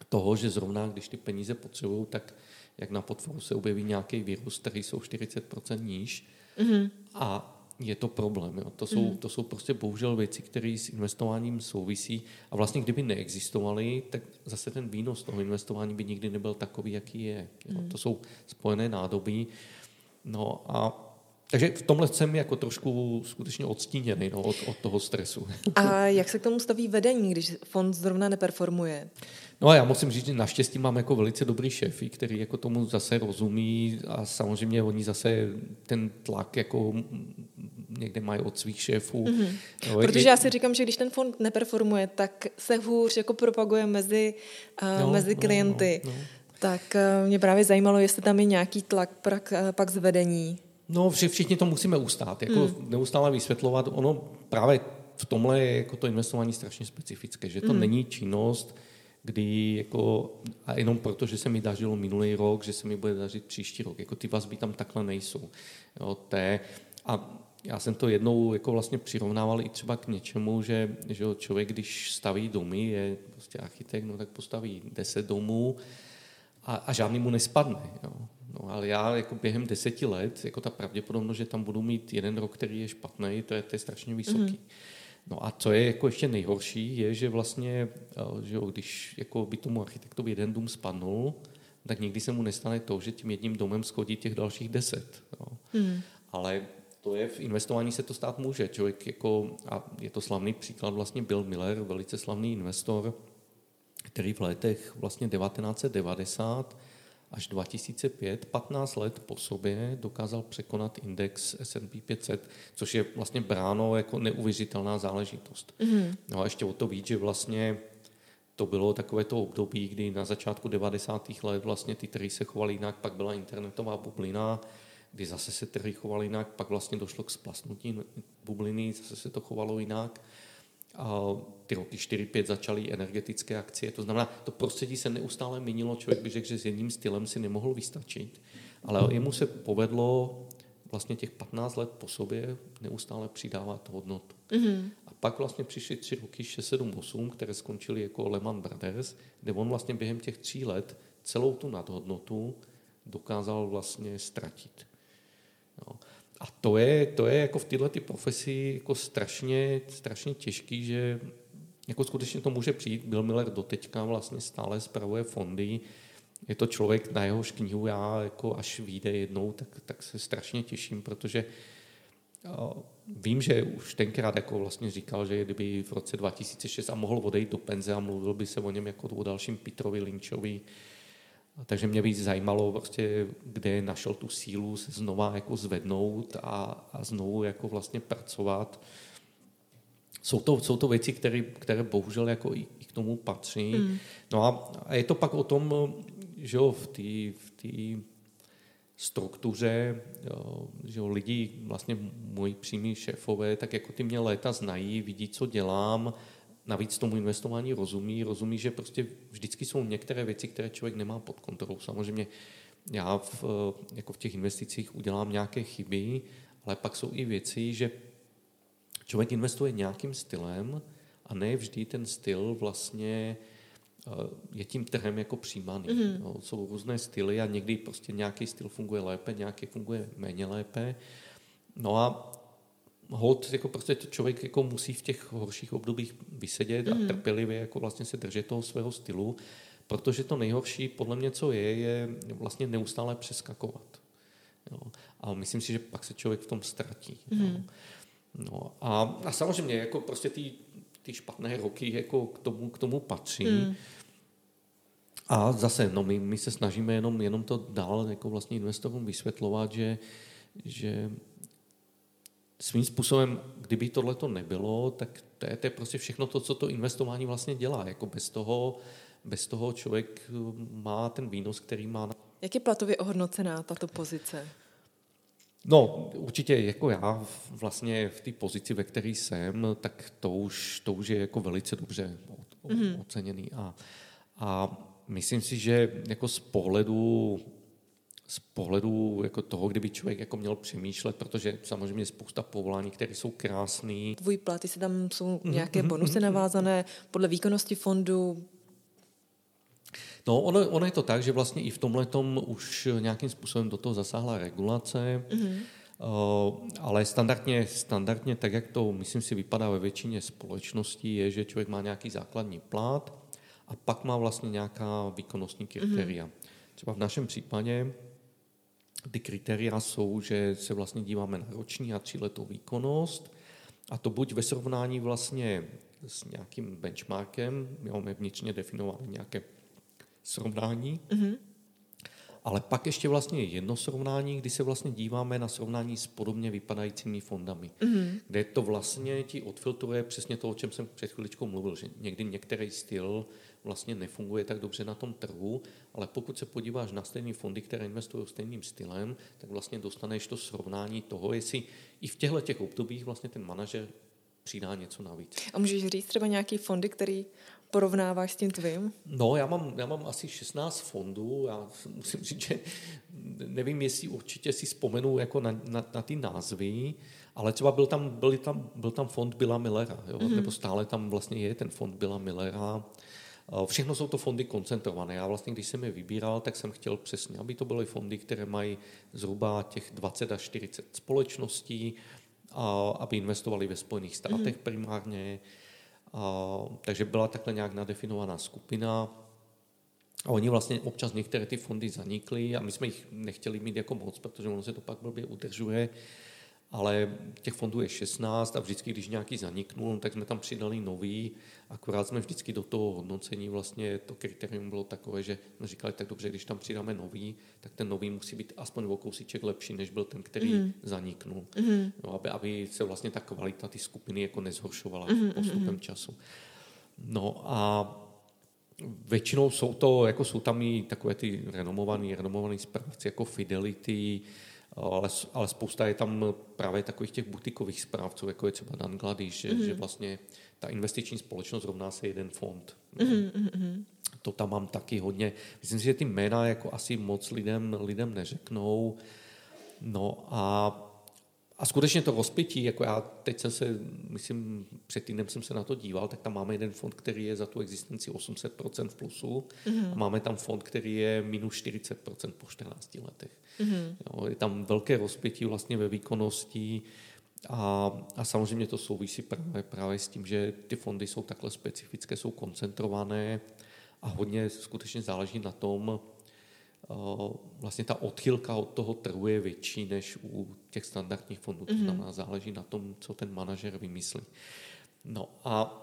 toho, že zrovna když ty peníze potřebují, tak jak na portfoliu se objeví nějaký virus, který jsou 40% níž mm-hmm. a je to problém. Jo. To, jsou, mm. to jsou prostě bohužel věci, které s investováním souvisí a vlastně kdyby neexistovaly, tak zase ten výnos toho investování by nikdy nebyl takový, jaký je. Jo. Mm. To jsou spojené nádoby. No a takže v tomhle jsem jako trošku skutečně odstíněný no, od, od toho stresu. A jak se k tomu staví vedení, když fond zrovna neperformuje? No a já musím říct, že naštěstí mám jako velice dobrý šéfy, který jako tomu zase rozumí a samozřejmě oni zase ten tlak jako někde mají od svých šéfů. Mm-hmm. No, Protože je, já si říkám, že když ten fond neperformuje, tak se hůř jako propaguje mezi, uh, no, mezi no, klienty. No, no, no. Tak uh, mě právě zajímalo, jestli tam je nějaký tlak pak, uh, pak zvedení. No, všichni to musíme ustát, jako mm. neustále vysvětlovat. Ono právě v tomhle je jako to investování strašně specifické, že to mm. není činnost, kdy jako, a jenom proto, že se mi dařilo minulý rok, že se mi bude dařit příští rok. Jako ty vazby tam takhle nejsou. Jo, té, a já jsem to jednou jako vlastně přirovnával i třeba k něčemu, že, že člověk, když staví domy, je prostě architekt, no tak postaví deset domů a, a žádný mu nespadne. Jo. No, ale já jako během deseti let, jako ta pravděpodobnost, že tam budu mít jeden rok, který je špatný, to je, to je strašně vysoký. Mm. No a co je jako ještě nejhorší, je, že vlastně, eh, že jo, když jako by tomu architektovi jeden dům spadnul, tak nikdy se mu nestane to, že tím jedním domem schodí těch dalších deset. Jo. Mm. Ale to je, v investování se to stát může. Člověk jako, a je to slavný příklad, vlastně Bill Miller, velice slavný investor, který v letech vlastně 1990 až 2005, 15 let po sobě, dokázal překonat index S&P 500, což je vlastně bráno jako neuvěřitelná záležitost. Mm-hmm. No a ještě o to víc, že vlastně to bylo takové to období, kdy na začátku 90. let vlastně ty trhy se chovaly jinak, pak byla internetová bublina, kdy zase se trhy chovaly jinak, pak vlastně došlo k splasnutí bubliny, zase se to chovalo jinak ty roky 4-5 začaly energetické akcie. To znamená, to prostředí se neustále měnilo. Člověk by řekl, že s jedním stylem si nemohl vystačit. Ale jemu se povedlo vlastně těch 15 let po sobě neustále přidávat hodnotu. Mm-hmm. A pak vlastně přišly tři roky 6, 7, 8, které skončily jako Lehman Brothers, kde on vlastně během těch tří let celou tu nadhodnotu dokázal vlastně ztratit. A to je, to je jako v této profesi jako strašně, strašně těžký, že jako skutečně to může přijít. Bill Miller doteďka vlastně stále zpravuje fondy. Je to člověk, na jehož knihu já jako až vyjde jednou, tak, tak se strašně těším, protože vím, že už tenkrát jako vlastně říkal, že kdyby v roce 2006 a mohl odejít do penze a mluvil by se o něm jako o dalším Petrovi Lynchovi, takže mě víc zajímalo, prostě, kde našel tu sílu se znova jako zvednout a, a znovu jako vlastně pracovat. Jsou to, jsou to věci, které, které bohužel jako i, i k tomu patří. Mm. No a, a je to pak o tom, že jo, v té v struktuře, jo, že jo, lidi, vlastně moji přímí šéfové, tak jako ty mě léta znají, vidí, co dělám, navíc tomu investování rozumí, rozumí, že prostě vždycky jsou některé věci, které člověk nemá pod kontrolou. Samozřejmě já v, jako v těch investicích udělám nějaké chyby, ale pak jsou i věci, že člověk investuje nějakým stylem a ne vždy ten styl vlastně eh, je tím trhem jako přijímaný. Mm-hmm. No, jsou různé styly a někdy prostě nějaký styl funguje lépe, nějaký funguje méně lépe. No a hold, jako prostě člověk jako musí v těch horších obdobích vysedět mm. a mhm. trpělivě jako vlastně se držet toho svého stylu, protože to nejhorší podle mě, co je, je vlastně neustále přeskakovat. Jo. A myslím si, že pak se člověk v tom ztratí. Mm. No a, a samozřejmě jako prostě ty, ty špatné roky jako k tomu, k tomu patří. Mm. A zase, no my, my se snažíme jenom, jenom to dál jako vlastně investorům vysvětlovat, že, že svým způsobem, kdyby tohle to nebylo, tak to je, to je prostě všechno to, co to investování vlastně dělá. Jako bez toho, bez toho člověk eh, má ten výnos, který má. Jak je platově ohodnocená tato pozice? No, určitě jako já vlastně v té pozici, ve které jsem, tak to už, to už je jako velice dobře mm-hmm. oceněný. A, a myslím si, že jako z pohledu z pohledu jako toho, kdyby člověk jako měl přemýšlet, protože samozřejmě je spousta povolání, které jsou krásné. Tvůj platy se tam jsou mhm, nějaké mm-hmm. bonusy navázané podle výkonnosti fondu? No, ono, ono je to tak, že vlastně i v tomhle už nějakým způsobem do toho zasáhla regulace, mm-hmm. Uh, ale standardně, standardně, tak jak to, myslím si, vypadá ve většině společností, je, že člověk má nějaký základní plat a pak má vlastně nějaká výkonnostní kritéria. Mm-hmm. Třeba v našem případě ty kritéria jsou, že se vlastně díváme na roční a tříletou výkonnost a to buď ve srovnání vlastně s nějakým benchmarkem, máme vnitřně definované nějaké srovnání, mm-hmm. Ale pak ještě vlastně jedno srovnání, kdy se vlastně díváme na srovnání s podobně vypadajícími fondami, mm-hmm. kde to vlastně ti odfiltruje přesně to, o čem jsem před chviličkou mluvil, že někdy některý styl vlastně nefunguje tak dobře na tom trhu, ale pokud se podíváš na stejné fondy, které investují stejným stylem, tak vlastně dostaneš to srovnání toho, jestli i v těchto těch obdobích vlastně ten manažer přidá něco navíc. A můžeš říct třeba nějaký fondy, který porovnáváš s tím tvým? No, já mám, já mám asi 16 fondů. Já musím říct, že nevím, jestli určitě si vzpomenu jako na, na, na ty názvy, ale třeba byl tam, byl tam, byl tam fond Bila Millera, jo? Mm-hmm. nebo stále tam vlastně je ten fond Bila Millera. Všechno jsou to fondy koncentrované. Já vlastně, když jsem je vybíral, tak jsem chtěl přesně, aby to byly fondy, které mají zhruba těch 20 až 40 společností, a aby investovali ve Spojených státech mm-hmm. primárně. A, takže byla takhle nějak nadefinovaná skupina. A oni vlastně občas některé ty fondy zanikly a my jsme jich nechtěli mít jako moc, protože ono se to pak blbě udržuje ale těch fondů je 16 a vždycky, když nějaký zaniknul, tak jsme tam přidali nový, akorát jsme vždycky do toho hodnocení vlastně to kritérium bylo takové, že jsme říkali, tak dobře, když tam přidáme nový, tak ten nový musí být aspoň o kousíček lepší, než byl ten, který mm. zaniknul. Mm. No, aby, aby se vlastně ta kvalita ty skupiny jako nezhoršovala mm. postupem času. No a většinou jsou to, jako jsou tam i takové ty renomované, renomované správci jako Fidelity, ale, ale spousta je tam právě takových těch butikových správců, jako je třeba Dan Glady, že, mm-hmm. že vlastně ta investiční společnost rovná se jeden fond. Mm-hmm. To tam mám taky hodně. Myslím si, že ty jména jako asi moc lidem, lidem neřeknou. No a a skutečně to rozpětí, jako já teď jsem se, myslím, před týdnem jsem se na to díval, tak tam máme jeden fond, který je za tu existenci 800% v plusu mm-hmm. a máme tam fond, který je minus 40% po 14 letech. Mm-hmm. Jo, je tam velké rozpětí vlastně ve výkonnosti a, a samozřejmě to souvisí právě, právě s tím, že ty fondy jsou takhle specifické, jsou koncentrované a hodně skutečně záleží na tom, vlastně ta odchylka od toho trhu je větší než u těch standardních fondů. To mhm. znamená, záleží na tom, co ten manažer vymyslí. No a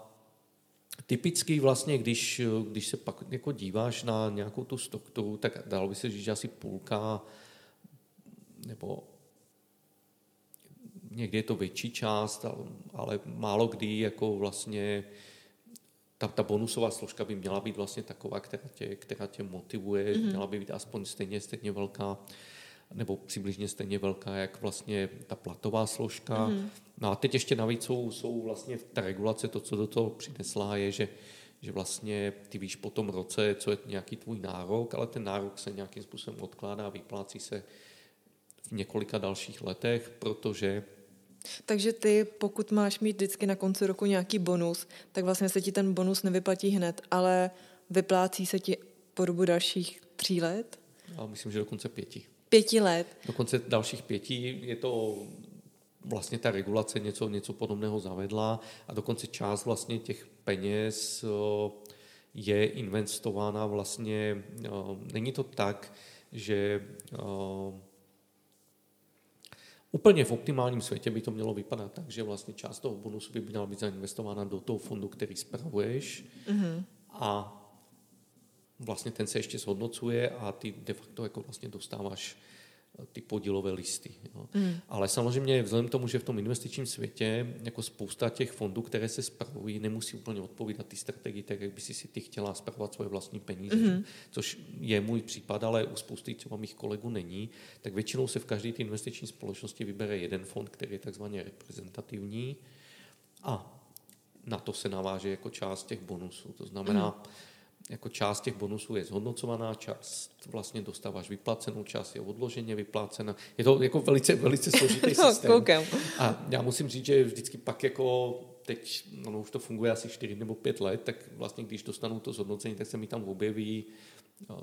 typicky vlastně, když, když se pak jako díváš na nějakou tu strukturu, tak dalo by se říct, že asi půlka nebo někdy je to větší část, ale málo kdy jako vlastně ta, ta bonusová složka by měla být vlastně taková, která tě, která tě motivuje, mm-hmm. měla by být aspoň stejně, stejně velká, nebo přibližně stejně velká, jak vlastně ta platová složka. Mm-hmm. No a teď ještě navíc jsou, jsou vlastně ta regulace, to, co do toho přinesla, je, že že vlastně ty víš po tom roce, co je nějaký tvůj nárok, ale ten nárok se nějakým způsobem odkládá, vyplácí se v několika dalších letech, protože takže ty, pokud máš mít vždycky na konci roku nějaký bonus, tak vlastně se ti ten bonus nevyplatí hned, ale vyplácí se ti po dobu dalších tří let? Já myslím, že dokonce pěti. Pěti let? Dokonce dalších pěti je to vlastně ta regulace něco, něco podobného zavedla a dokonce část vlastně těch peněz je investována vlastně, není to tak, že Úplně v optimálním světě by to mělo vypadat tak, že vlastně část toho bonusu by měla být zainvestována do toho fondu, který spravuješ mm-hmm. a vlastně ten se ještě zhodnocuje a ty de facto jako vlastně dostáváš ty podílové listy. Jo. Mm. Ale samozřejmě vzhledem k tomu, že v tom investičním světě jako spousta těch fondů, které se spravují, nemusí úplně odpovídat ty strategii, tak jak by si si ty chtěla spravovat svoje vlastní peníze, mm. což je můj případ, ale u spousty třeba mých kolegů není, tak většinou se v každé té investiční společnosti vybere jeden fond, který je takzvaně reprezentativní a na to se naváže jako část těch bonusů. To znamená, mm jako část těch bonusů je zhodnocovaná, část vlastně dostáváš vyplacenou, část je odloženě vyplácena. Je to jako velice, velice složitý no, systém. Koukám. A já musím říct, že vždycky pak jako teď, no už to funguje asi 4 nebo 5 let, tak vlastně když dostanu to zhodnocení, tak se mi tam objeví,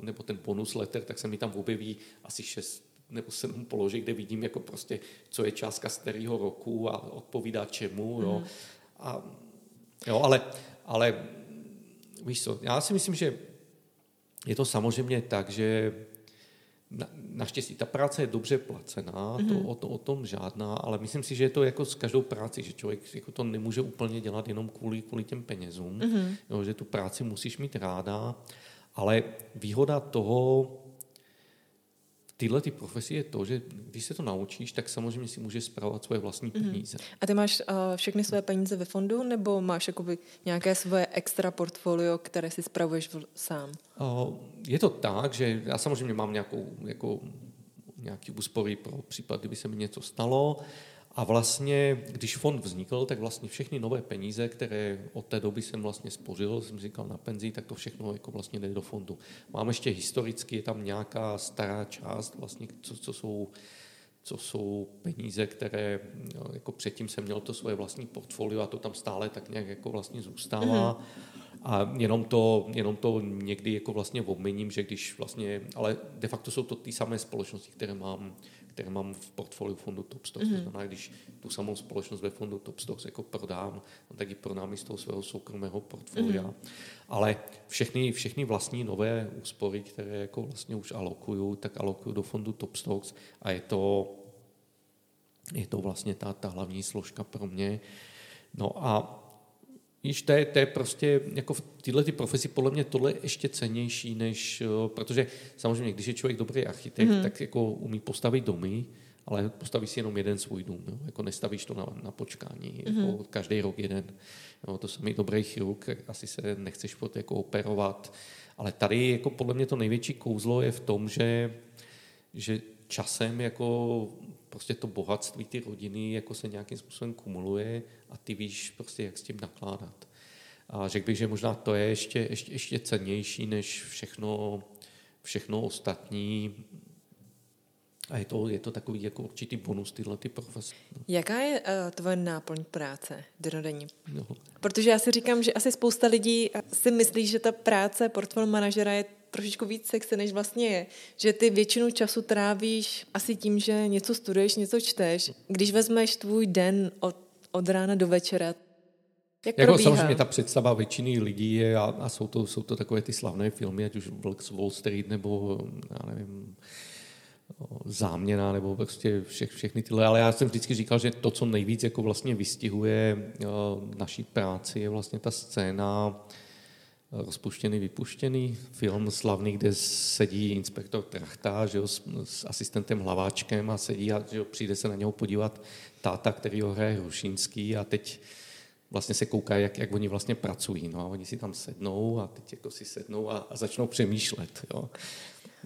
nebo ten bonus letter, tak se mi tam objeví asi 6 nebo 7 položek, kde vidím jako prostě, co je částka z kterého roku a odpovídá čemu, jo. Mm. A, jo, ale, ale víš co, já si myslím, že je to samozřejmě tak, že na, naštěstí ta práce je dobře placená, mm-hmm. to, mhm. o, to, o tom žádná, ale myslím si, že je to jako s každou práci, že člověk jako to nemůže úplně dělat jenom kvůli, kvůli těm penězům, mm-hmm. jo, že tu práci musíš mít ráda, ale výhoda toho, tyhle ty profesi je to, že když se to naučíš, tak samozřejmě si můžeš zpravovat svoje vlastní mhm. peníze. Mm. A ty máš uh, všechny své peníze ve fondu, nebo máš jakoby nějaké svoje extra portfolio, které si spravuješ v, sám? Uh, je to tak, že já samozřejmě mám nějakou, jako, nějaký úspory pro případ, kdyby se mi něco stalo, a vlastně, když fond vznikl, tak vlastně všechny nové peníze, které od té doby jsem vlastně spořil, jsem říkal na penzi, tak to všechno jako vlastně jde do fondu. Mám ještě historicky, je tam nějaká stará část, vlastně, co, co jsou co jsou peníze, které no, jako předtím jsem měl to svoje vlastní portfolio a to tam stále tak nějak jako vlastně zůstává. Mm-hmm. A jenom to, jenom to někdy jako vlastně obměním, že když vlastně, ale de facto jsou to ty samé společnosti, které mám které mám v portfoliu fondu Top Stocks. Mm-hmm. To znamená, když tu samou společnost ve fondu Top Stocks jako prodám, no, tak ji prodám i z toho svého soukromého portfolia. Mm-hmm. Ale všechny, všechny vlastní nové úspory, které jako vlastně už alokuju, tak alokuju do fondu Top Stocks a je to, je to vlastně ta, ta hlavní složka pro mě. No a Víš, to je, to je prostě, jako v této ty profesi podle mě tohle je ještě cenější, než, protože samozřejmě, když je člověk dobrý architekt, mm. tak jako umí postavit domy, ale postaví si jenom jeden svůj dům, jo? jako nestavíš to na, na počkání, mm. jako každý rok jeden. Jo? To samý dobrý chirurg, asi se nechceš pod jako operovat, ale tady jako podle mě to největší kouzlo je v tom, že, že časem jako prostě to bohatství ty rodiny jako se nějakým způsobem kumuluje a ty víš prostě, jak s tím nakládat. A řekl bych, že možná to je ještě, ještě, ještě cennější než všechno, všechno ostatní. A je to, je to takový jako určitý bonus tyhle ty profese. Jaká je uh, tvoje náplň práce denodenní? No. Protože já si říkám, že asi spousta lidí si myslí, že ta práce portfolio manažera je trošičku víc sexy, než vlastně je. Že ty většinu času trávíš asi tím, že něco studuješ, něco čteš. Když vezmeš tvůj den od, od rána do večera, jak jako samozřejmě ta představa většiny lidí je, a, a jsou, to, jsou to takové ty slavné filmy, ať už Vlk z Wall Street, nebo já nevím, záměna, nebo prostě vše, všechny tyhle, ale já jsem vždycky říkal, že to, co nejvíc jako vlastně vystihuje naší práci, je vlastně ta scéna rozpuštěný, vypuštěný film slavný, kde sedí inspektor Trachta že jo, s, s, asistentem Hlaváčkem a sedí a že jo, přijde se na něho podívat táta, který ho hraje Hrušínský a teď vlastně se kouká, jak, jak oni vlastně pracují. No a oni si tam sednou a teď jako si sednou a, a začnou přemýšlet. Jo.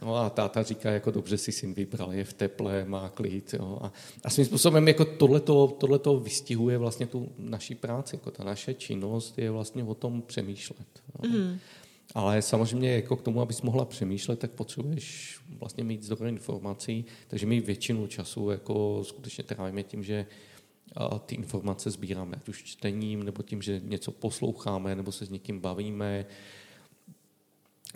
No a táta říká, jako dobře si syn vybral, je v teple, má klid. Jo. A, a svým způsobem jako tohleto, tohleto vystihuje vlastně tu naší práci. Jako ta naše činnost je vlastně o tom přemýšlet. Jo. Mm. Ale samozřejmě jako k tomu, abys mohla přemýšlet, tak potřebuješ vlastně mít zdroje informací, takže my většinu času jako skutečně trávíme tím, že ty informace sbíráme, ať už čtením, nebo tím, že něco posloucháme, nebo se s někým bavíme,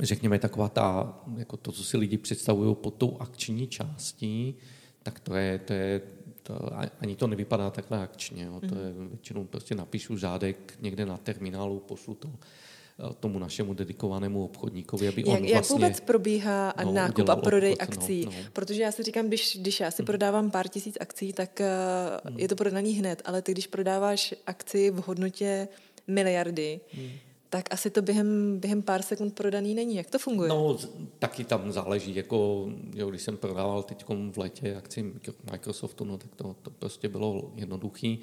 řekněme, taková ta, jako to, co si lidi představují pod tou akční částí, tak to je, to je to, ani to nevypadá takhle akčně. Jo. To je, mhm. většinou prostě napíšu žádek někde na terminálu, pošlu to eh, tomu našemu dedikovanému obchodníkovi, aby jak, on vlastně... Jak vůbec probíhá no, nákup a prodej obchod, no, akcí? No, no. Protože já si říkám, když, když já si hmm. prodávám pár tisíc akcí, tak uh, hmm. je to prodaný hned, ale ty, když prodáváš akci v hodnotě miliardy, hmm tak asi to během, během pár sekund prodaný není. Jak to funguje? No, taky tam záleží. Jako, jo, když jsem prodával teď v létě akci Microsoftu, no, tak to, to prostě bylo jednoduchý.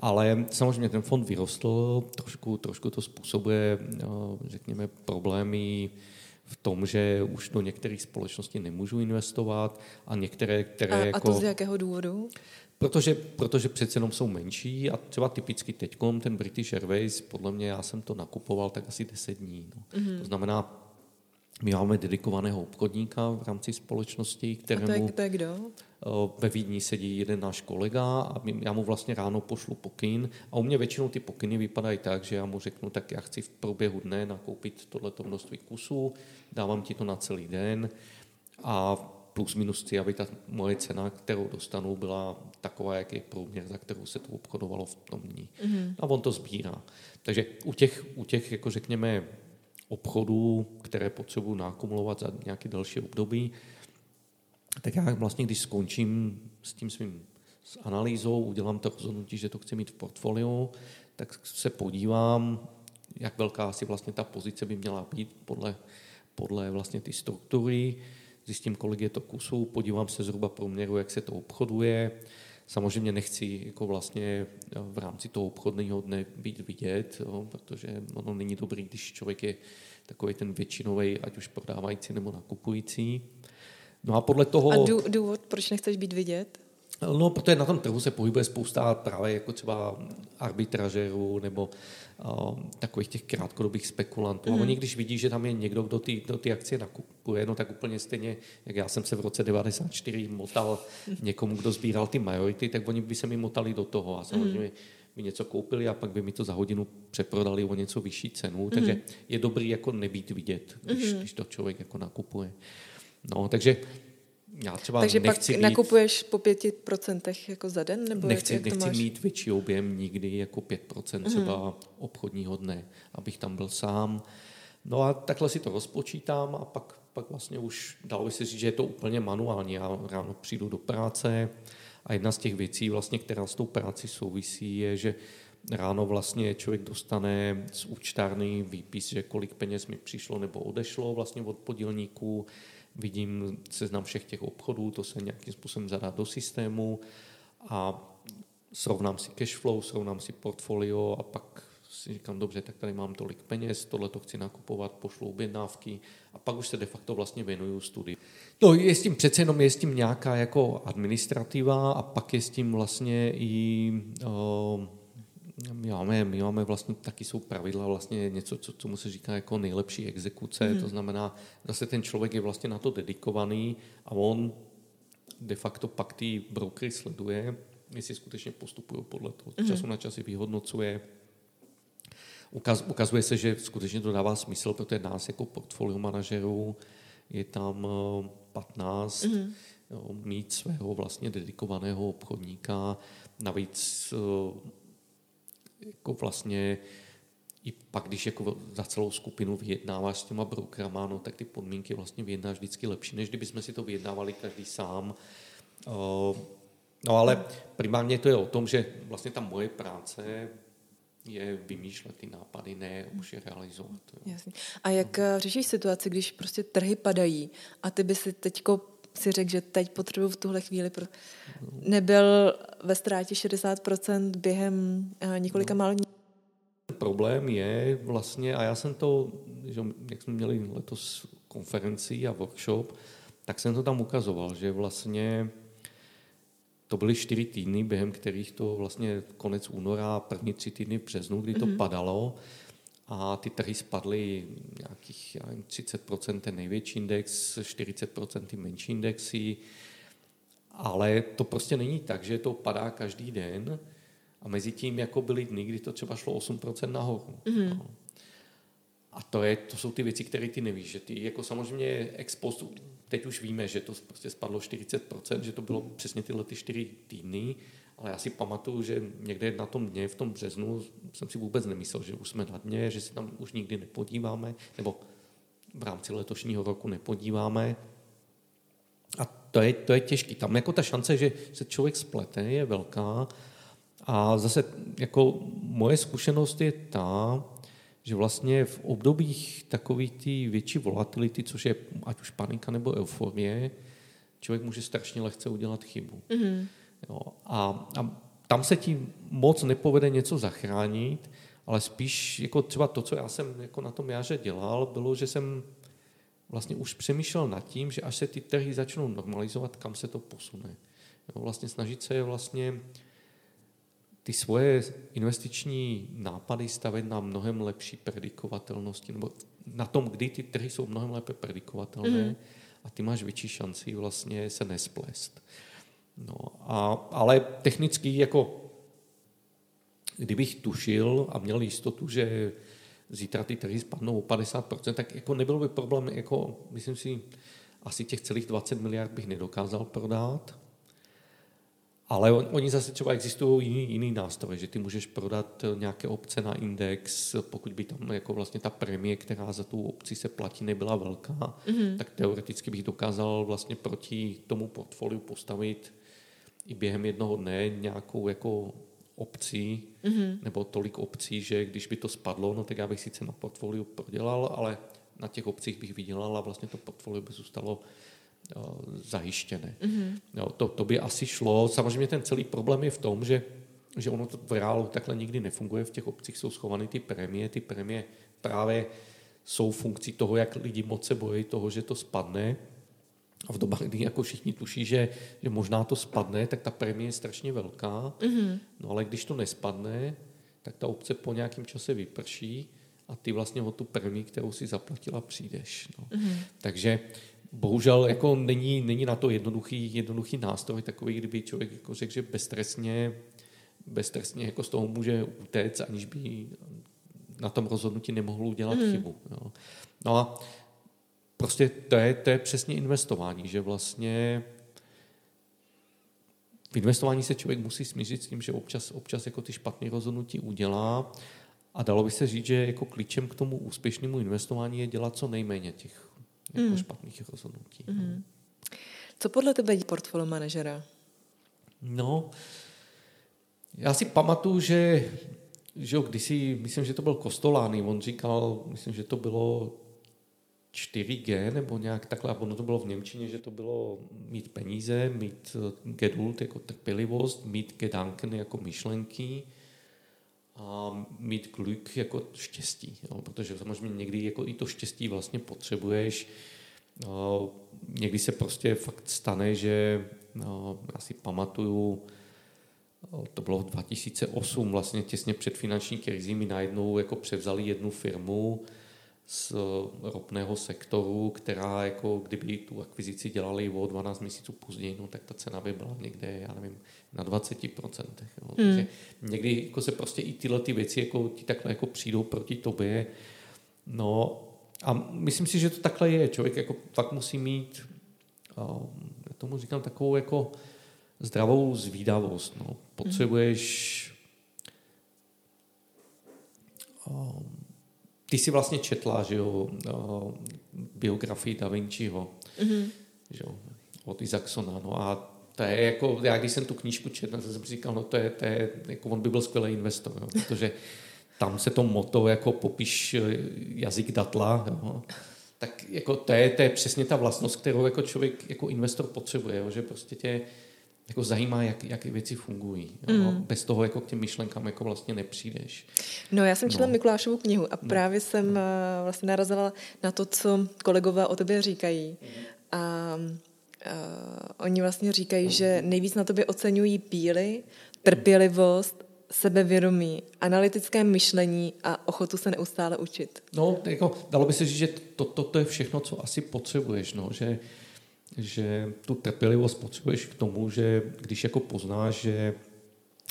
Ale samozřejmě ten fond vyrostl, trošku, trošku to způsobuje, no, řekněme, problémy v tom, že už do některých společností nemůžu investovat a některé, které... A, jako... a to z jakého důvodu? Protože, protože přece jenom jsou menší a třeba typicky teď ten British Airways, podle mě já jsem to nakupoval tak asi 10 dní. No. Mm-hmm. To znamená, my máme dedikovaného obchodníka v rámci společnosti, kterému... A to je, to je kdo? Ve Vídni sedí jeden náš kolega a já mu vlastně ráno pošlu pokyn a u mě většinou ty pokyny vypadají tak, že já mu řeknu, tak já chci v průběhu dne nakoupit tohleto množství kusů, dávám ti to na celý den a plus minus chci, aby ta moje cena, kterou dostanu, byla taková, jak je průměr, za kterou se to obchodovalo v tom dní. Mm-hmm. A on to sbírá. Takže u těch, u těch jako řekněme, obchodů, které potřebuji nakumulovat za nějaké další období, tak já vlastně, když skončím s tím svým s analýzou, udělám to rozhodnutí, že to chci mít v portfoliu, tak se podívám, jak velká asi vlastně ta pozice by měla být podle, podle vlastně ty struktury, zjistím, kolik je to kusů, podívám se zhruba průměru, jak se to obchoduje. Samozřejmě nechci jako vlastně v rámci toho obchodního dne být vidět, jo, protože ono není dobrý, když člověk je takový ten většinový, ať už prodávající nebo nakupující. No a podle toho... A důvod, proč nechceš být vidět? No, protože na tom trhu se pohybuje spousta právě jako třeba arbitražerů nebo uh, takových těch krátkodobých spekulantů. Mm. A mhm. oni, když vidí, že tam je někdo, kdo ty, kdo ty akcie nakupuje, no tak úplně stejně, jak já jsem se v roce 94 motal někomu, kdo sbíral ty majority, tak oni by se mi motali do toho a samozřejmě mm. by něco koupili a pak by mi to za hodinu přeprodali o něco vyšší cenu. Mm. Takže je dobrý jako nebýt vidět, když, mm. když to člověk jako nakupuje. No, takže já třeba Takže nechci pak být, nakupuješ po pěti procentech jako za den? Nebo nechci, jak, jak nechci máš? mít větší objem nikdy jako 5% mhm. třeba mm. obchodního dne, abych tam byl sám. No a takhle si to rozpočítám a pak, pak vlastně už dalo by se říct, že je to úplně manuální. Já ráno přijdu do práce a jedna z těch věcí, vlastně, která s tou práci souvisí, je, že ráno vlastně člověk dostane z účtárny výpis, že kolik peněz mi přišlo nebo odešlo vlastně od podílníků, vidím seznam všech těch obchodů, to se nějakým způsobem zadá do systému a srovnám si cash flow, srovnám si portfolio a pak si říkám, dobře, tak tady mám tolik peněz, tohle to chci nakupovat, pošlu objednávky a pak už se de facto vlastně věnuju studii. No, je s tím přece jenom je s tím nějaká jako administrativa a pak je s tím vlastně i uh, my máme, my máme vlastně, taky jsou pravidla vlastně něco, co, co mu se říká jako nejlepší exekuce, mm. to znamená, zase ten člověk je vlastně na to dedikovaný a on de facto pak ty brokery sleduje, jestli skutečně postupují podle toho, mm. času na časy vyhodnocuje, Ukaz, ukazuje se, že skutečně to dává smysl, protože nás jako portfolio manažerů je tam 15, mm. Mm-hmm. jo, mít svého vlastně dedikovaného obchodníka, navíc jako vlastně i pak, když jako za celou skupinu vyjednáváš s těma brokerama, no, tak ty podmínky vlastně vyjednáš vždycky lepší, než kdyby jsme si to vyjednávali každý sám. No ale primárně to je o tom, že vlastně ta moje práce je vymýšlet ty nápady, ne už je realizovat. Jasně. A jak no. řešíš situaci, když prostě trhy padají a ty by si teďko si řekl, že teď potřebuji v tuhle chvíli. Pro... Nebyl ve ztrátě 60% během uh, několika no. málo dní. Problém je vlastně, a já jsem to, že, jak jsme měli letos konferenci a workshop, tak jsem to tam ukazoval, že vlastně to byly čtyři týdny, během kterých to vlastně konec února, první tři týdny v březnu, kdy to mm-hmm. padalo a ty trhy spadly nějakých já nevím, 30% ten největší index, 40% ty menší indexy, ale to prostě není tak, že to padá každý den a mezi tím jako byly dny, kdy to třeba šlo 8% nahoru. Mm-hmm. No. A to, je, to jsou ty věci, které ty nevíš, že ty jako samozřejmě ex post, teď už víme, že to prostě spadlo 40%, že to bylo přesně tyhle ty čtyři týdny, ale já si pamatuju, že někde na tom dně, v tom březnu, jsem si vůbec nemyslel, že už jsme na dně, že se tam už nikdy nepodíváme, nebo v rámci letošního roku nepodíváme. A to je, to je těžké. Tam jako ta šance, že se člověk splete, je velká. A zase jako moje zkušenost je ta, že vlastně v obdobích takových ty větší volatility, což je ať už panika nebo euforie, člověk může strašně lehce udělat chybu. Mm-hmm. Jo, a, a tam se ti moc nepovede něco zachránit, ale spíš jako třeba to, co já jsem jako na tom jaře dělal, bylo, že jsem vlastně už přemýšlel nad tím, že až se ty trhy začnou normalizovat, kam se to posune. Jo, vlastně snažit se je vlastně ty svoje investiční nápady stavit na mnohem lepší predikovatelnosti, nebo na tom, kdy ty trhy jsou mnohem lépe predikovatelné mm. a ty máš větší šanci vlastně se nesplést. No, a, ale technicky jako kdybych tušil a měl jistotu, že zítra ty trhy spadnou o 50%, tak jako nebyl by problém, jako myslím si, asi těch celých 20 miliard bych nedokázal prodat, ale on, oni zase třeba existují jiný, jiný nástroje, že ty můžeš prodat nějaké opce na index, pokud by tam jako vlastně ta premie, která za tu opci se platí, nebyla velká, mm-hmm. tak teoreticky bych dokázal vlastně proti tomu portfoliu postavit i během jednoho dne nějakou jako obcí, mm-hmm. nebo tolik obcí, že když by to spadlo, no tak já bych sice na portfoliu prodělal, ale na těch obcích bych vydělal a vlastně to portfolio by zůstalo zajištěné. Mm-hmm. Jo, to, to by asi šlo. Samozřejmě ten celý problém je v tom, že, že ono to v reálu takhle nikdy nefunguje. V těch obcích jsou schované ty prémie. Ty prémie právě jsou funkcí toho, jak lidi moc se bojí toho, že to spadne. A v dobách, kdy jako všichni tuší, že, že možná to spadne, tak ta prémie je strašně velká. Mm-hmm. No ale když to nespadne, tak ta obce po nějakém čase vyprší a ty vlastně o tu prémii, kterou si zaplatila, přijdeš. No. Mm-hmm. Takže bohužel jako není, není na to jednoduchý, jednoduchý nástroj takový, kdyby člověk jako řekl, že beztrestně, beztrestně jako z toho může utéct, aniž by na tom rozhodnutí nemohl udělat mm. chybu. Jo. No a prostě to je, to je přesně investování, že vlastně v investování se člověk musí smířit s tím, že občas, občas jako ty špatné rozhodnutí udělá a dalo by se říct, že jako klíčem k tomu úspěšnému investování je dělat co nejméně těch jako mm. špatných rozhodnutí. Mm. Co podle tebe je portfolio manažera? No, já si pamatuju, že, že kdysi, myslím, že to byl Kostolány, on říkal, myslím, že to bylo 4G nebo nějak takhle, a ono to bylo v Němčině, že to bylo mít peníze, mít eh, gedult jako trpělivost, mít gedanken jako myšlenky a mít glück jako štěstí. Jo? Protože samozřejmě někdy jako i to štěstí vlastně potřebuješ. No, někdy se prostě fakt stane, že no, já si pamatuju, to bylo v 2008, vlastně těsně před finanční krizí mi najednou jako převzali jednu firmu, z ropného sektoru, která jako kdyby tu akvizici dělali o 12 měsíců později, no, tak ta cena by byla někde, já nevím, na 20%. Jo. Hmm. Takže někdy jako se prostě i tyhle ty věci jako, ti takhle jako přijdou proti tobě. No a myslím si, že to takhle je. Člověk jako fakt musí mít, já tomu říkám, takovou jako zdravou zvídavost. No. Potřebuješ um, ty jsi vlastně četla, že jo, biografii Da Vinciho, mm-hmm. že jo, od Isaacsona, no a to je jako, já když jsem tu knížku četl, jsem si říkal, no to je, to je jako on by byl skvělý investor, jo, protože tam se to moto jako popiš e, jazyk datla, jo, tak jako to je, to je přesně ta vlastnost, kterou jako člověk, jako investor potřebuje, jo, že prostě tě jako zajímá, jak, jak věci fungují. Mm. Bez toho jako k těm myšlenkám jako vlastně nepřijdeš. No já jsem četla no. Mikulášovu knihu a no. právě jsem no. vlastně narazila na to, co kolegové o tobě říkají. A uh, oni vlastně říkají, že nejvíc na tobě oceňují píly, trpělivost, sebevědomí, analytické myšlení a ochotu se neustále učit. No, jako, dalo by se říct, že to, to, to je všechno, co asi potřebuješ, no, že že tu trpělivost potřebuješ k tomu, že když jako poznáš, že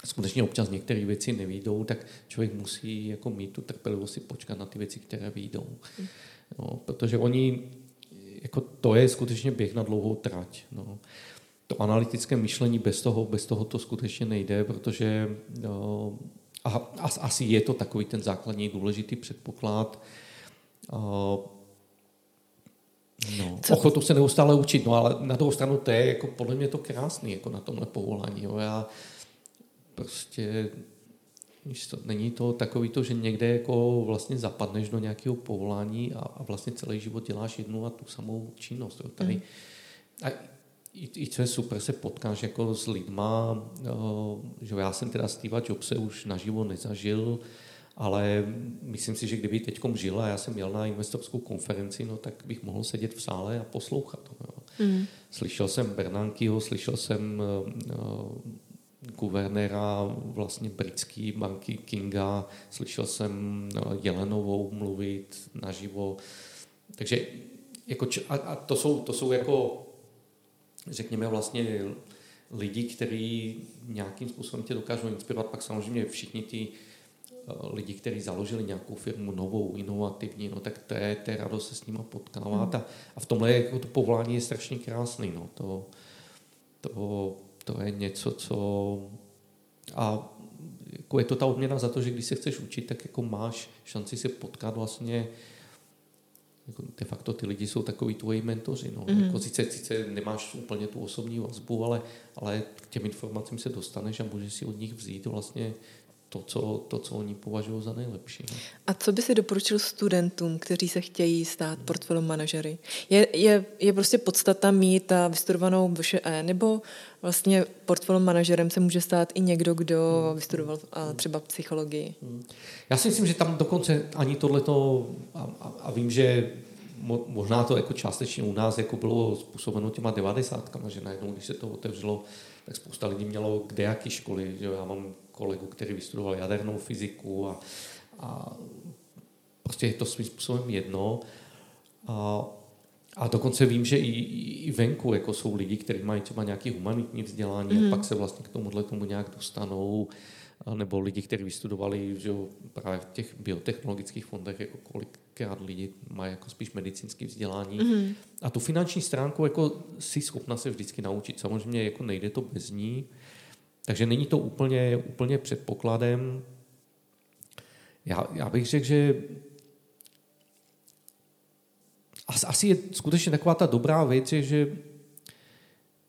skutečně občas některé věci nevídou, tak člověk musí jako mít tu trpělivost si počkat na ty věci, které výjdou. No, protože oni, jako to je skutečně běh na dlouhou trať. No. To analytické myšlení bez toho, bez toho to skutečně nejde, protože no, a, a, asi je to takový ten základní důležitý předpoklad. No, Co? ochotu se neustále učit, no ale na druhou stranu to je jako podle mě to krásný jako na tomhle povolání. Jo. Já prostě to, není to takový to, že někde jako vlastně zapadneš do nějakého povolání a, a vlastně celý život děláš jednu a tu samou činnost. Jo. Tady, mm. a i, i co je super, se potkáš jako s lidma, jo, že já jsem teda Steve Jobse už naživo nezažil, ale myslím si, že kdyby teď žil a já jsem měl na investorskou konferenci, no tak bych mohl sedět v sále a poslouchat. Jo. Mm. Slyšel jsem Bernankyho, slyšel jsem uh, guvernéra vlastně britské banky Kinga, slyšel jsem uh, Jelenovou mluvit naživo. Takže jako, a, a to, jsou, to jsou jako, řekněme vlastně lidi, kteří nějakým způsobem tě dokážou inspirovat, pak samozřejmě všichni ty Eh, lidi, kteří založili nějakou firmu novou, inovativní, no tak to je, to je radost se s nimi potkávat. Mm. A, a v tomhle jako to povolání je strašně krásný. No. To, to, to je něco, co... A jako je to ta odměna za to, že když se chceš učit, tak jako máš šanci se potkat vlastně jako de facto ty lidi jsou takový tvoji mentoři. No. Mm. Jako sice, sice nemáš úplně tu osobní vazbu, ale, ale k těm informacím se dostaneš a můžeš si od nich vzít vlastně to, co, to, co oni považují za nejlepší. No. A co by si doporučil studentům, kteří se chtějí stát portfolio manažery? Je, je, je prostě podstata mít a vystudovanou VŠE, nebo vlastně portfolio manažerem se může stát i někdo, kdo hmm. vystudoval a třeba psychologii? Hmm. Já si myslím, že tam dokonce ani tohleto, a, a, a vím, že možná to jako částečně u nás jako bylo způsobeno těma devadesátkama, že najednou, když se to otevřelo, tak spousta lidí mělo kde jaký školy. Že já mám kolegu, který vystudoval jadernou fyziku a, a prostě je to svým způsobem jedno. A, a dokonce vím, že i, i venku jako jsou lidi, kteří mají třeba nějaké humanitní vzdělání mm. a mhm. pak se vlastně k tomuhle tomu nějak dostanou nebo lidi, kteří vystudovali že právě v těch biotechnologických fondech, jako kolikrát lidi mají jako spíš medicínské vzdělání. Mm-hmm. A tu finanční stránku jako si schopna se vždycky naučit. Samozřejmě jako nejde to bez ní, takže není to úplně, úplně předpokladem. Já, já bych řekl, že asi je skutečně taková ta dobrá věc, je, že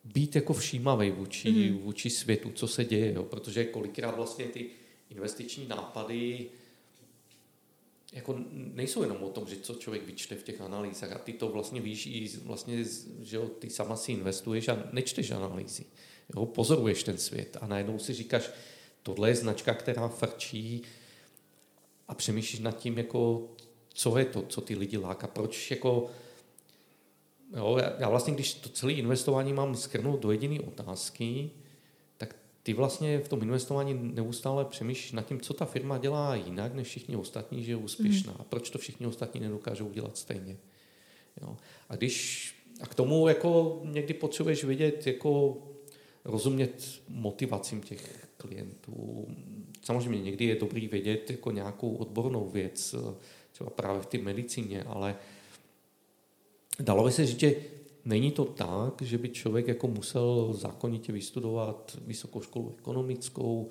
být jako všímavý vůči, mm. vůči světu, co se děje, jo? protože kolikrát vlastně ty investiční nápady jako nejsou jenom o tom, že co člověk vyčte v těch analýzách a ty to vlastně víš i vlastně, že jo, ty sama si investuješ a nečteš analýzy. Jo, pozoruješ ten svět a najednou si říkáš, tohle je značka, která frčí a přemýšlíš nad tím, jako, co je to, co ty lidi láká, proč jako Jo, já vlastně, když to celé investování mám skrnout do jediné otázky, tak ty vlastně v tom investování neustále přemýšlíš nad tím, co ta firma dělá jinak než všichni ostatní, že je úspěšná. Mm. A proč to všichni ostatní nedokážou dělat stejně. Jo. A když a k tomu jako někdy potřebuješ vidět, jako rozumět motivacím těch klientů. Samozřejmě někdy je dobrý vědět jako nějakou odbornou věc, třeba právě v té medicíně, ale dalo by se říct, že není to tak, že by člověk jako musel zákonitě vystudovat vysokou školu ekonomickou,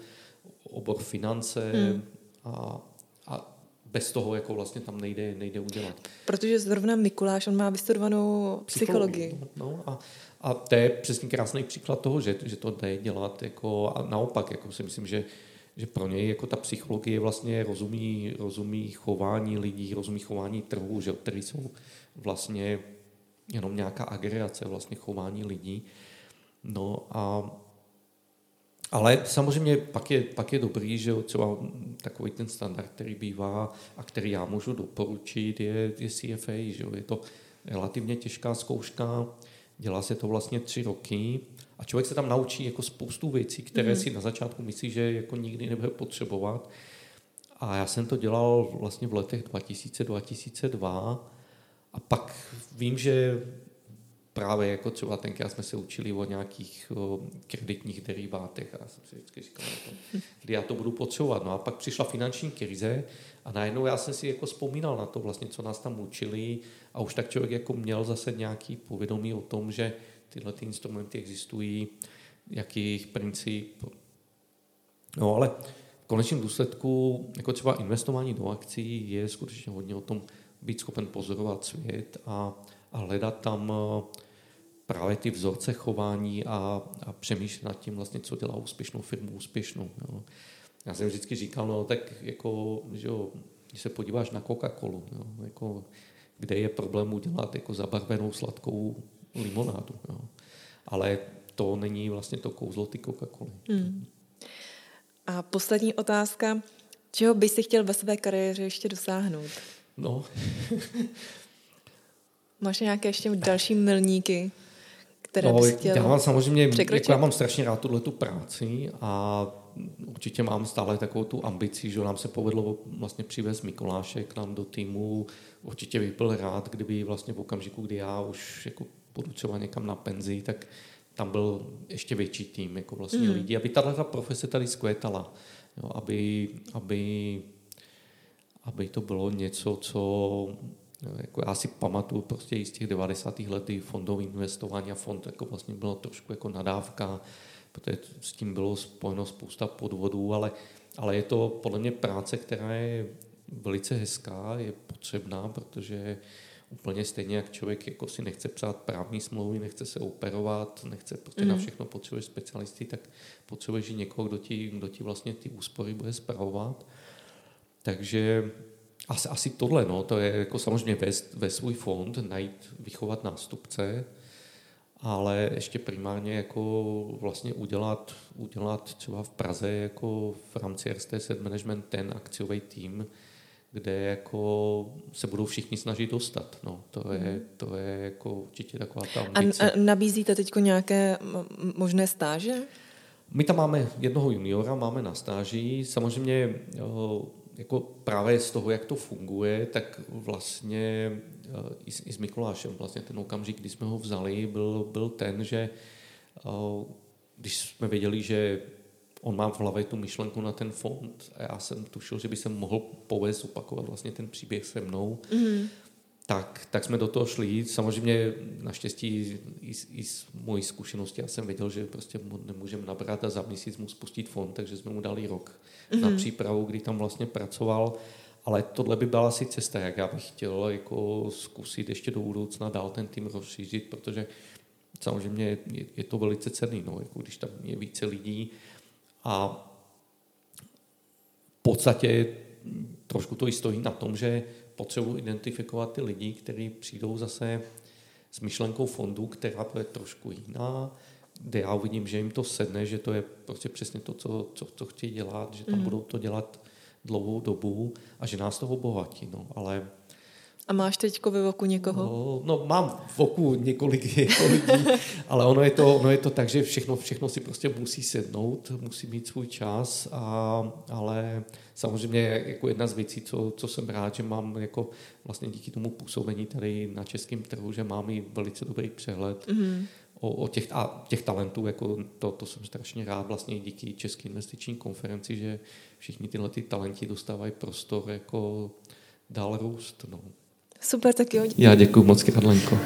obor finance hmm. a, a bez toho jako vlastně tam nejde, nejde udělat. Protože zrovna Mikuláš, on má vystudovanou psychologii. psychologii. No, no, a, a to je přesně krásný příklad toho, že, že to jde dělat jako, a naopak jako si myslím, že že pro něj jako ta psychologie vlastně rozumí, rozumí chování lidí, rozumí chování trhu, že, který jsou vlastně jenom nějaká agregace vlastně chování lidí. No a ale samozřejmě pak je, pak je dobrý, že třeba takový ten standard, který bývá a který já můžu doporučit, je, je CFA. Že je to relativně těžká zkouška, dělá se to vlastně tři roky a člověk se tam naučí jako spoustu věcí, které mm. si na začátku myslí, že jako nikdy nebude potřebovat. A já jsem to dělal vlastně v letech 2000-2002 a pak vím, že právě jako třeba tenkrát jsme se učili o nějakých o, kreditních derivátech a já jsem si vždycky říkal, jako, kdy já to budu potřebovat. No a pak přišla finanční krize a najednou já jsem si jako vzpomínal na to vlastně, co nás tam učili a už tak člověk jako měl zase nějaký povědomí o tom, že tyhle ty instrumenty existují, jaký je jejich princip. No ale v konečném důsledku, jako třeba investování do akcí je skutečně hodně o tom být schopen pozorovat svět a, a hledat tam eh, právě ty vzorce chování a, a přemýšlet nad tím vlastně, co dělá úspěšnou firmu úspěšnou. Jo. Já jsem vždycky říkal, no tak jako, že jo, když se podíváš na Coca-Colu, jo, jako, kde je problém udělat jako zabarvenou sladkou limonádu. Jo. Ale to není vlastně to kouzlo ty Coca-Coly. Hmm. A poslední otázka. Čeho bys si chtěl ve své kariéře ještě dosáhnout? No. Máš nějaké ještě další milníky, které no, bys chtěl Já mám samozřejmě, jako já mám strašně rád tuhle tu práci a určitě mám stále takovou tu ambici, že nám se povedlo vlastně přivést Mikuláše k nám do týmu. Určitě bych byl rád, kdyby vlastně v okamžiku, kdy já už jako budu třeba někam na penzi, tak tam byl ještě větší tým jako vlastně mm. lidí, aby tato profese tady zkvétala, jo, aby, aby aby to bylo něco, co jako já si pamatuju prostě i z těch 90. letů fondové investování a fond jako vlastně bylo trošku jako nadávka, protože s tím bylo spojeno spousta podvodů, ale, ale je to podle mě práce, která je velice hezká, je potřebná, protože úplně stejně, jak člověk jako si nechce psát právní smlouvy, nechce se operovat, nechce prostě mm. na všechno potřebuješ specialisty, tak potřebuješ někoho, kdo ti, kdo ti vlastně ty úspory bude zpravovat. Takže asi, asi tohle, no, to je jako samozřejmě vést ve svůj fond, najít, vychovat nástupce, ale ještě primárně jako vlastně udělat, udělat třeba v Praze jako v rámci RST Set Management ten akciový tým, kde jako se budou všichni snažit dostat. No, to, je, hmm. to je jako určitě taková ta ambice. A, a nabízíte teď nějaké možné stáže? My tam máme jednoho juniora, máme na stáži. Samozřejmě jako právě z toho, jak to funguje, tak vlastně i s, i s Mikulášem vlastně ten okamžik, kdy jsme ho vzali, byl, byl ten, že když jsme věděli, že on má v hlavě tu myšlenku na ten fond a já jsem tušil, že by se mohl povést opakovat vlastně ten příběh se mnou, mm. Tak, tak jsme do toho šli. Samozřejmě naštěstí i, i z mojí zkušenosti já jsem věděl, že prostě nemůžeme nabrat a za měsíc mu spustit fond, takže jsme mu dali rok mm. na přípravu, kdy tam vlastně pracoval. Ale tohle by byla asi cesta, jak já bych chtěl jako zkusit ještě do budoucna dál ten tým rozšířit, protože samozřejmě je, je to velice cený, no, jako když tam je více lidí, a v podstatě trošku to i stojí na tom, že potřebuji identifikovat ty lidi, kteří přijdou zase s myšlenkou fondu, která bude trošku jiná, kde já uvidím, že jim to sedne, že to je prostě přesně to, co, co, co chtějí dělat, že tam mm. budou to dělat dlouhou dobu a že nás to obohatí. No. Ale a máš teď ve voku někoho? No, no mám v voku několik jako lidí, ale ono je, to, ono je to tak, že všechno, všechno si prostě musí sednout, musí mít svůj čas, a, ale samozřejmě jako jedna z věcí, co, co jsem rád, že mám jako vlastně díky tomu působení tady na českém trhu, že mám i velice dobrý přehled mm-hmm. o, o těch, a těch talentů, jako to, to jsem strašně rád vlastně díky České investiční konferenci, že všichni tyhle ty talenti dostávají prostor jako dál růst. No. Super, tak jo. Já děkuji moc, Karlenko.